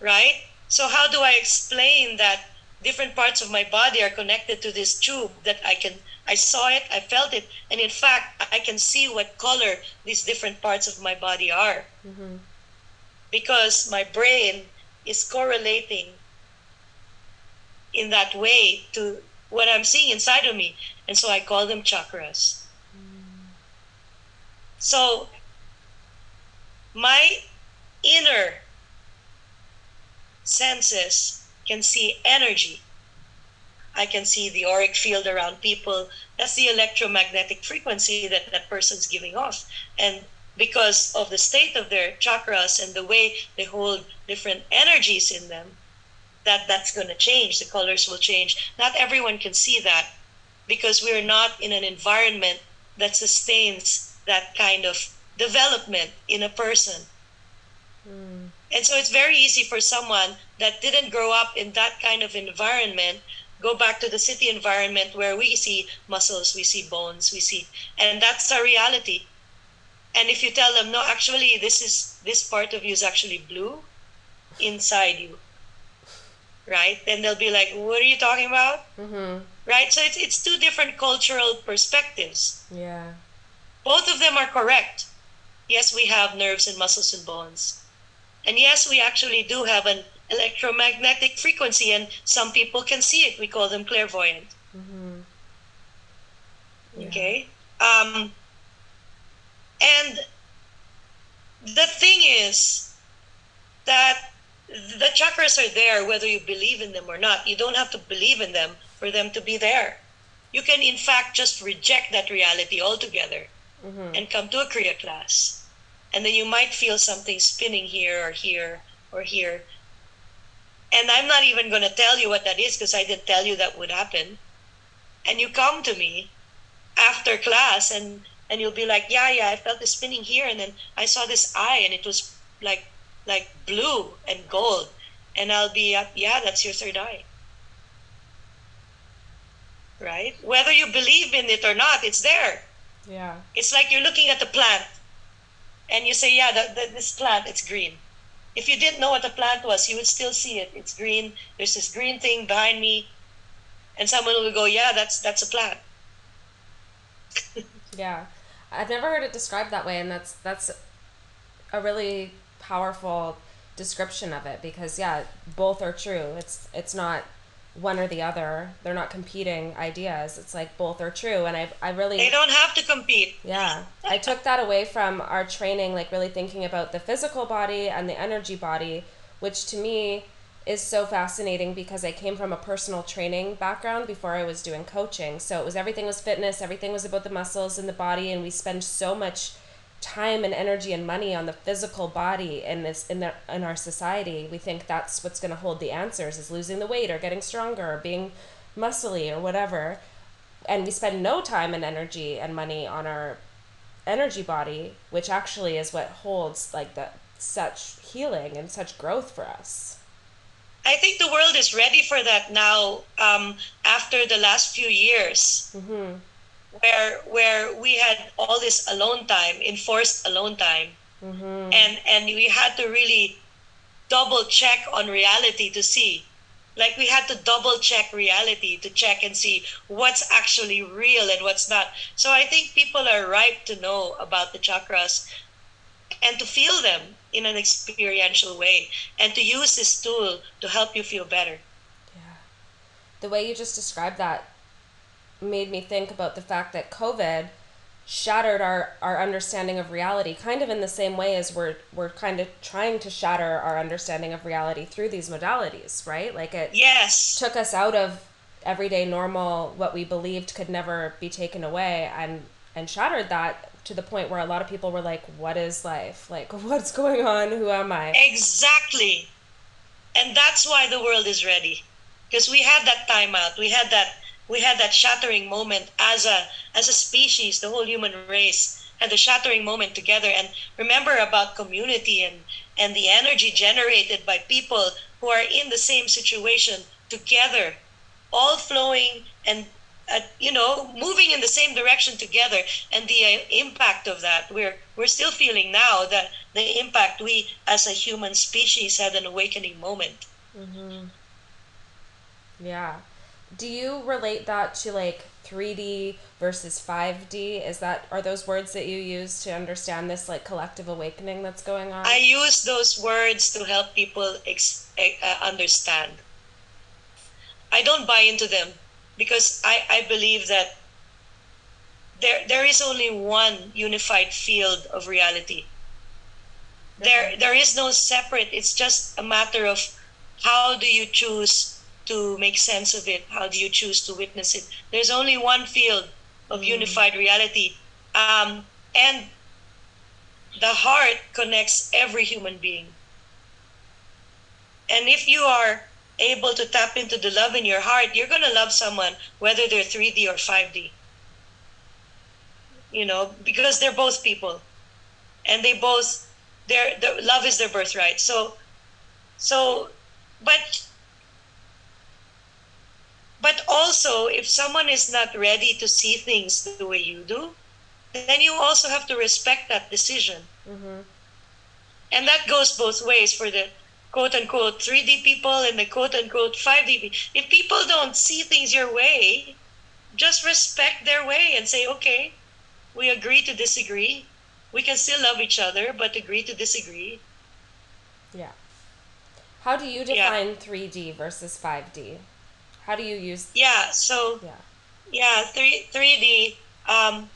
Right? So, how do I explain that different parts of my body are connected to this tube that I can I saw it, I felt it, and in fact, I can see what color these different parts of my body are. Mm-hmm. Because my brain is correlating in that way to what I'm seeing inside of me. And so I call them chakras. Mm. So my inner senses can see energy. I can see the auric field around people. That's the electromagnetic frequency that that person's giving off. And because of the state of their chakras and the way they hold different energies in them, that that's going to change. The colors will change. Not everyone can see that because we're not in an environment that sustains that kind of development in a person. Mm. And so it's very easy for someone that didn't grow up in that kind of environment go back to the city environment where we see muscles, we see bones, we see and that's our reality. And if you tell them no actually this is this part of you is actually blue inside you. Right? Then they'll be like, "What are you talking about?" Mm-hmm. Right? So it's it's two different cultural perspectives. Yeah. Both of them are correct. Yes, we have nerves and muscles and bones and yes, we actually do have an electromagnetic frequency, and some people can see it. We call them clairvoyant. Mm-hmm. Yeah. Okay. Um, and the thing is that the chakras are there whether you believe in them or not. You don't have to believe in them for them to be there. You can, in fact, just reject that reality altogether mm-hmm. and come to a Kriya class and then you might feel something spinning here or here or here. And i'm not even going to tell you what that is because i didn't tell you that would happen. And you come to me after class and and you'll be like yeah yeah i felt the spinning here and then i saw this eye and it was like like blue and gold. And i'll be yeah that's your third eye. Right? Whether you believe in it or not it's there. Yeah. It's like you're looking at the plant and you say, yeah, the, the, this plant, it's green. If you didn't know what the plant was, you would still see it. It's green. There's this green thing behind me, and someone will go, yeah, that's that's a plant. yeah, I've never heard it described that way, and that's that's a really powerful description of it because yeah, both are true. It's it's not one or the other. They're not competing ideas. It's like both are true. And I, I really. They don't have to compete. Yeah. I took that away from our training, like really thinking about the physical body and the energy body, which to me is so fascinating because I came from a personal training background before I was doing coaching. So it was everything was fitness, everything was about the muscles and the body. And we spend so much time and energy and money on the physical body in this in the in our society we think that's what's going to hold the answers is losing the weight or getting stronger or being muscly or whatever. And we spend no time and energy and money on our energy body which actually is what holds like the such healing and such growth for us. I think the world is ready for that now um, after the last few years. Mm-hmm where where we had all this alone time, enforced alone time, mm-hmm. and and we had to really double check on reality to see. Like we had to double check reality to check and see what's actually real and what's not. So i think people are ripe to know about the chakras and to feel them in an experiential way and to use this tool to help you feel better. Yeah. The way you just described that made me think about the fact that COVID shattered our, our understanding of reality, kind of in the same way as we're we're kind of trying to shatter our understanding of reality through these modalities, right? Like it yes took us out of everyday normal what we believed could never be taken away and and shattered that to the point where a lot of people were like, What is life? Like what's going on? Who am I? Exactly. And that's why the world is ready. Because we had that time out. We had that we had that shattering moment as a as a species the whole human race had the shattering moment together and remember about community and and the energy generated by people who are in the same situation together all flowing and uh, you know moving in the same direction together and the uh, impact of that we're we're still feeling now that the impact we as a human species had an awakening moment mm-hmm. Yeah. Do you relate that to like 3D versus 5D? Is that are those words that you use to understand this like collective awakening that's going on? I use those words to help people ex- uh, understand. I don't buy into them because I, I believe that there there is only one unified field of reality. There there is no separate. It's just a matter of how do you choose to make sense of it? How do you choose to witness it? There's only one field of mm. unified reality. Um, and the heart connects every human being. And if you are able to tap into the love in your heart, you're going to love someone, whether they're 3D or 5D. You know, because they're both people. And they both, their, their love is their birthright. So, so, but but also, if someone is not ready to see things the way you do, then you also have to respect that decision. Mm-hmm. And that goes both ways for the quote unquote 3D people and the quote unquote 5D people. If people don't see things your way, just respect their way and say, okay, we agree to disagree. We can still love each other, but agree to disagree. Yeah. How do you define yeah. 3D versus 5D? How do you use? Yeah. So. Yeah. Yeah. Three three D. Um,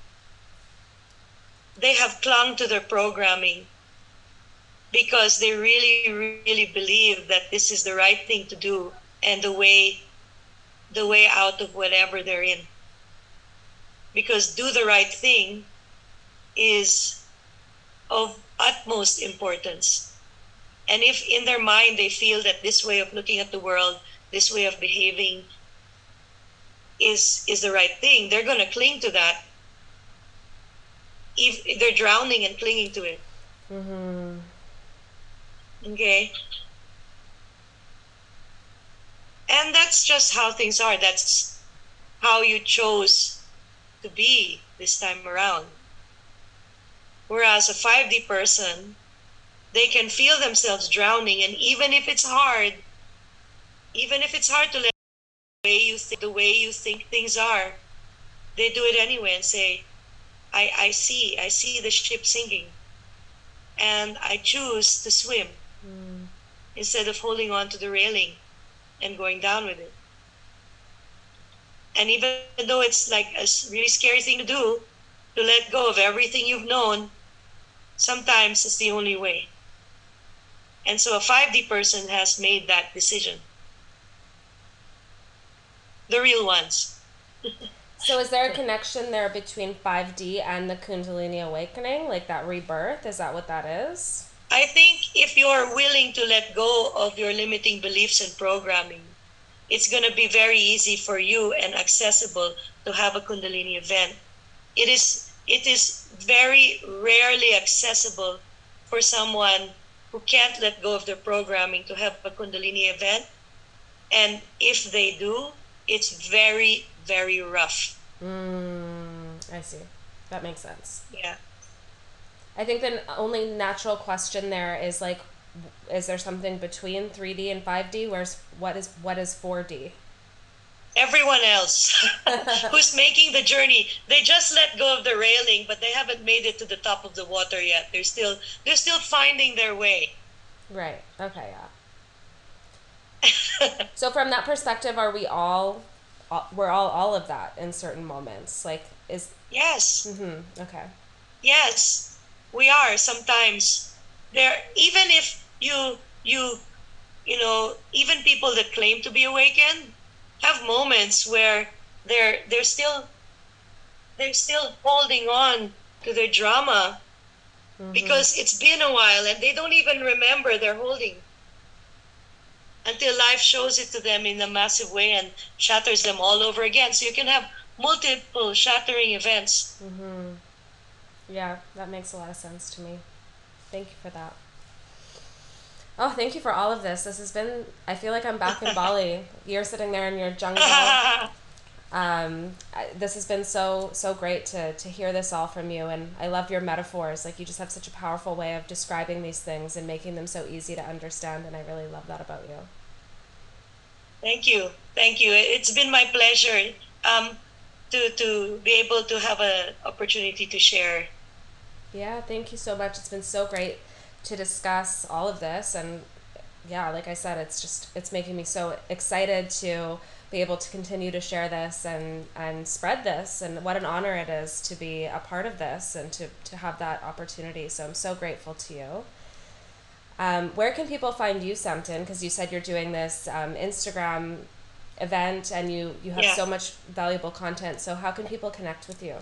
they have clung to their programming because they really really believe that this is the right thing to do and the way the way out of whatever they're in because do the right thing is of utmost importance and if in their mind they feel that this way of looking at the world this way of behaving is is the right thing. They're going to cling to that. If they're drowning and clinging to it. Mm-hmm. okay? And that's just how things are. That's how you chose to be this time around. Whereas a 5d person they can feel themselves drowning and even if it's hard even if it's hard to let the way you think, the way you think things are, they do it anyway and say, I, I see, I see the ship sinking. And I choose to swim mm. instead of holding on to the railing and going down with it. And even though it's like a really scary thing to do, to let go of everything you've known, sometimes it's the only way. And so a 5D person has made that decision the real ones. so is there a connection there between 5D and the Kundalini awakening, like that rebirth? Is that what that is? I think if you're willing to let go of your limiting beliefs and programming, it's going to be very easy for you and accessible to have a Kundalini event. It is it is very rarely accessible for someone who can't let go of their programming to have a Kundalini event. And if they do, it's very very rough. Mm, I see. That makes sense. Yeah. I think the only natural question there is like, is there something between 3D and 5D? Where's what is what is 4D? Everyone else who's making the journey, they just let go of the railing, but they haven't made it to the top of the water yet. They're still they're still finding their way. Right. Okay. Yeah. so from that perspective, are we all, we're all all of that in certain moments? Like is yes. Mm-hmm. Okay. Yes, we are sometimes there. Even if you you you know even people that claim to be awakened have moments where they're they're still they're still holding on to their drama mm-hmm. because it's been a while and they don't even remember they're holding until life shows it to them in a massive way and shatters them all over again. So you can have multiple shattering events. Mm-hmm. Yeah, that makes a lot of sense to me. Thank you for that. Oh, thank you for all of this. This has been, I feel like I'm back in Bali. You're sitting there in your jungle. um, I, this has been so, so great to, to hear this all from you. And I love your metaphors. Like, you just have such a powerful way of describing these things and making them so easy to understand. And I really love that about you. Thank you. Thank you. It's been my pleasure um, to, to be able to have an opportunity to share. Yeah, thank you so much. It's been so great to discuss all of this. And yeah, like I said, it's just, it's making me so excited to be able to continue to share this and, and spread this. And what an honor it is to be a part of this and to, to have that opportunity. So I'm so grateful to you. Um, where can people find you, Samten? Because you said you're doing this um, Instagram event and you, you have yeah. so much valuable content. So how can people connect with you?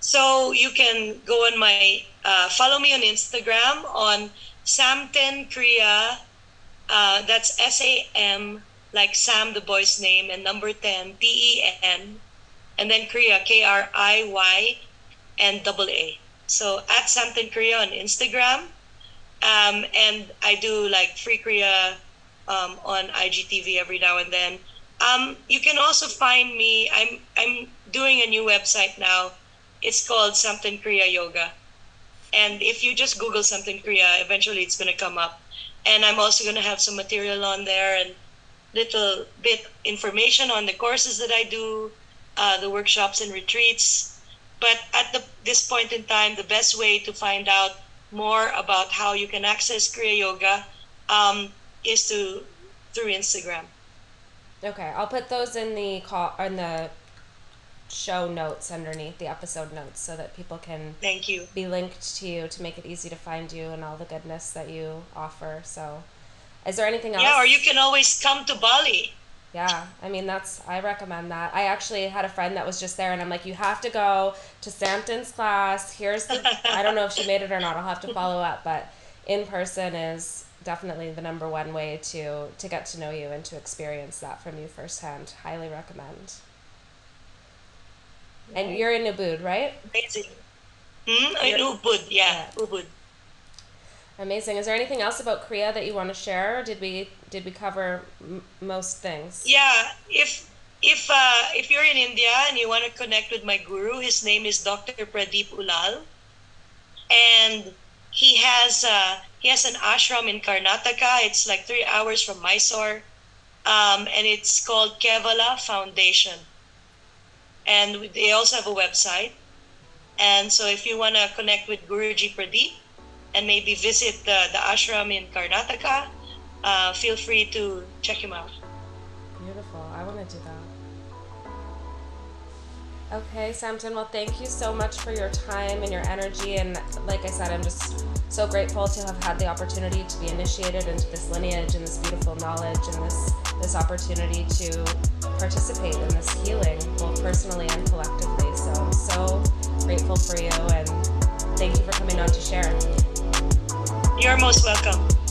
So you can go on my, uh, follow me on Instagram on Samten Kriya. Uh, that's S A M like Sam, the boy's name, and number 10, T E N, and then Kriya, K R I Y, and double A. So at Samten Kriya on Instagram. Um, and I do like free Kriya um, on IGTV every now and then. Um, you can also find me. I'm I'm doing a new website now. It's called Samten Kriya Yoga, and if you just Google Samten Kriya, eventually it's gonna come up. And I'm also gonna have some material on there and little bit information on the courses that I do, uh, the workshops and retreats. But at the, this point in time, the best way to find out more about how you can access Kriya Yoga um, is to through Instagram. Okay, I'll put those in the call in the show notes underneath the episode notes so that people can thank you be linked to you to make it easy to find you and all the goodness that you offer. So is there anything else? Yeah, or you can always come to Bali. Yeah, I mean that's I recommend that. I actually had a friend that was just there, and I'm like, you have to go to Samten's class. Here's the I don't know if she made it or not. I'll have to follow up, but in person is definitely the number one way to to get to know you and to experience that from you firsthand. Highly recommend. And you're in Ubud, right? Amazing. Hmm? In Ubud, yeah, yeah. Ubud. Amazing. Is there anything else about Kriya that you want to share? did we did we cover m- most things? Yeah. If if uh, if you're in India and you want to connect with my guru, his name is Dr. Pradeep Ulal, and he has uh, he has an ashram in Karnataka. It's like three hours from Mysore, um, and it's called Kevala Foundation. And they also have a website. And so, if you want to connect with Guruji Pradeep, and maybe visit the, the ashram in Karnataka, uh, feel free to check him out. Beautiful. I want to do that. Okay, Samten. Well, thank you so much for your time and your energy. And like I said, I'm just so grateful to have had the opportunity to be initiated into this lineage and this beautiful knowledge and this this opportunity to participate in this healing, both personally and collectively. So I'm so grateful for you and thank you for coming on to share. You're most welcome.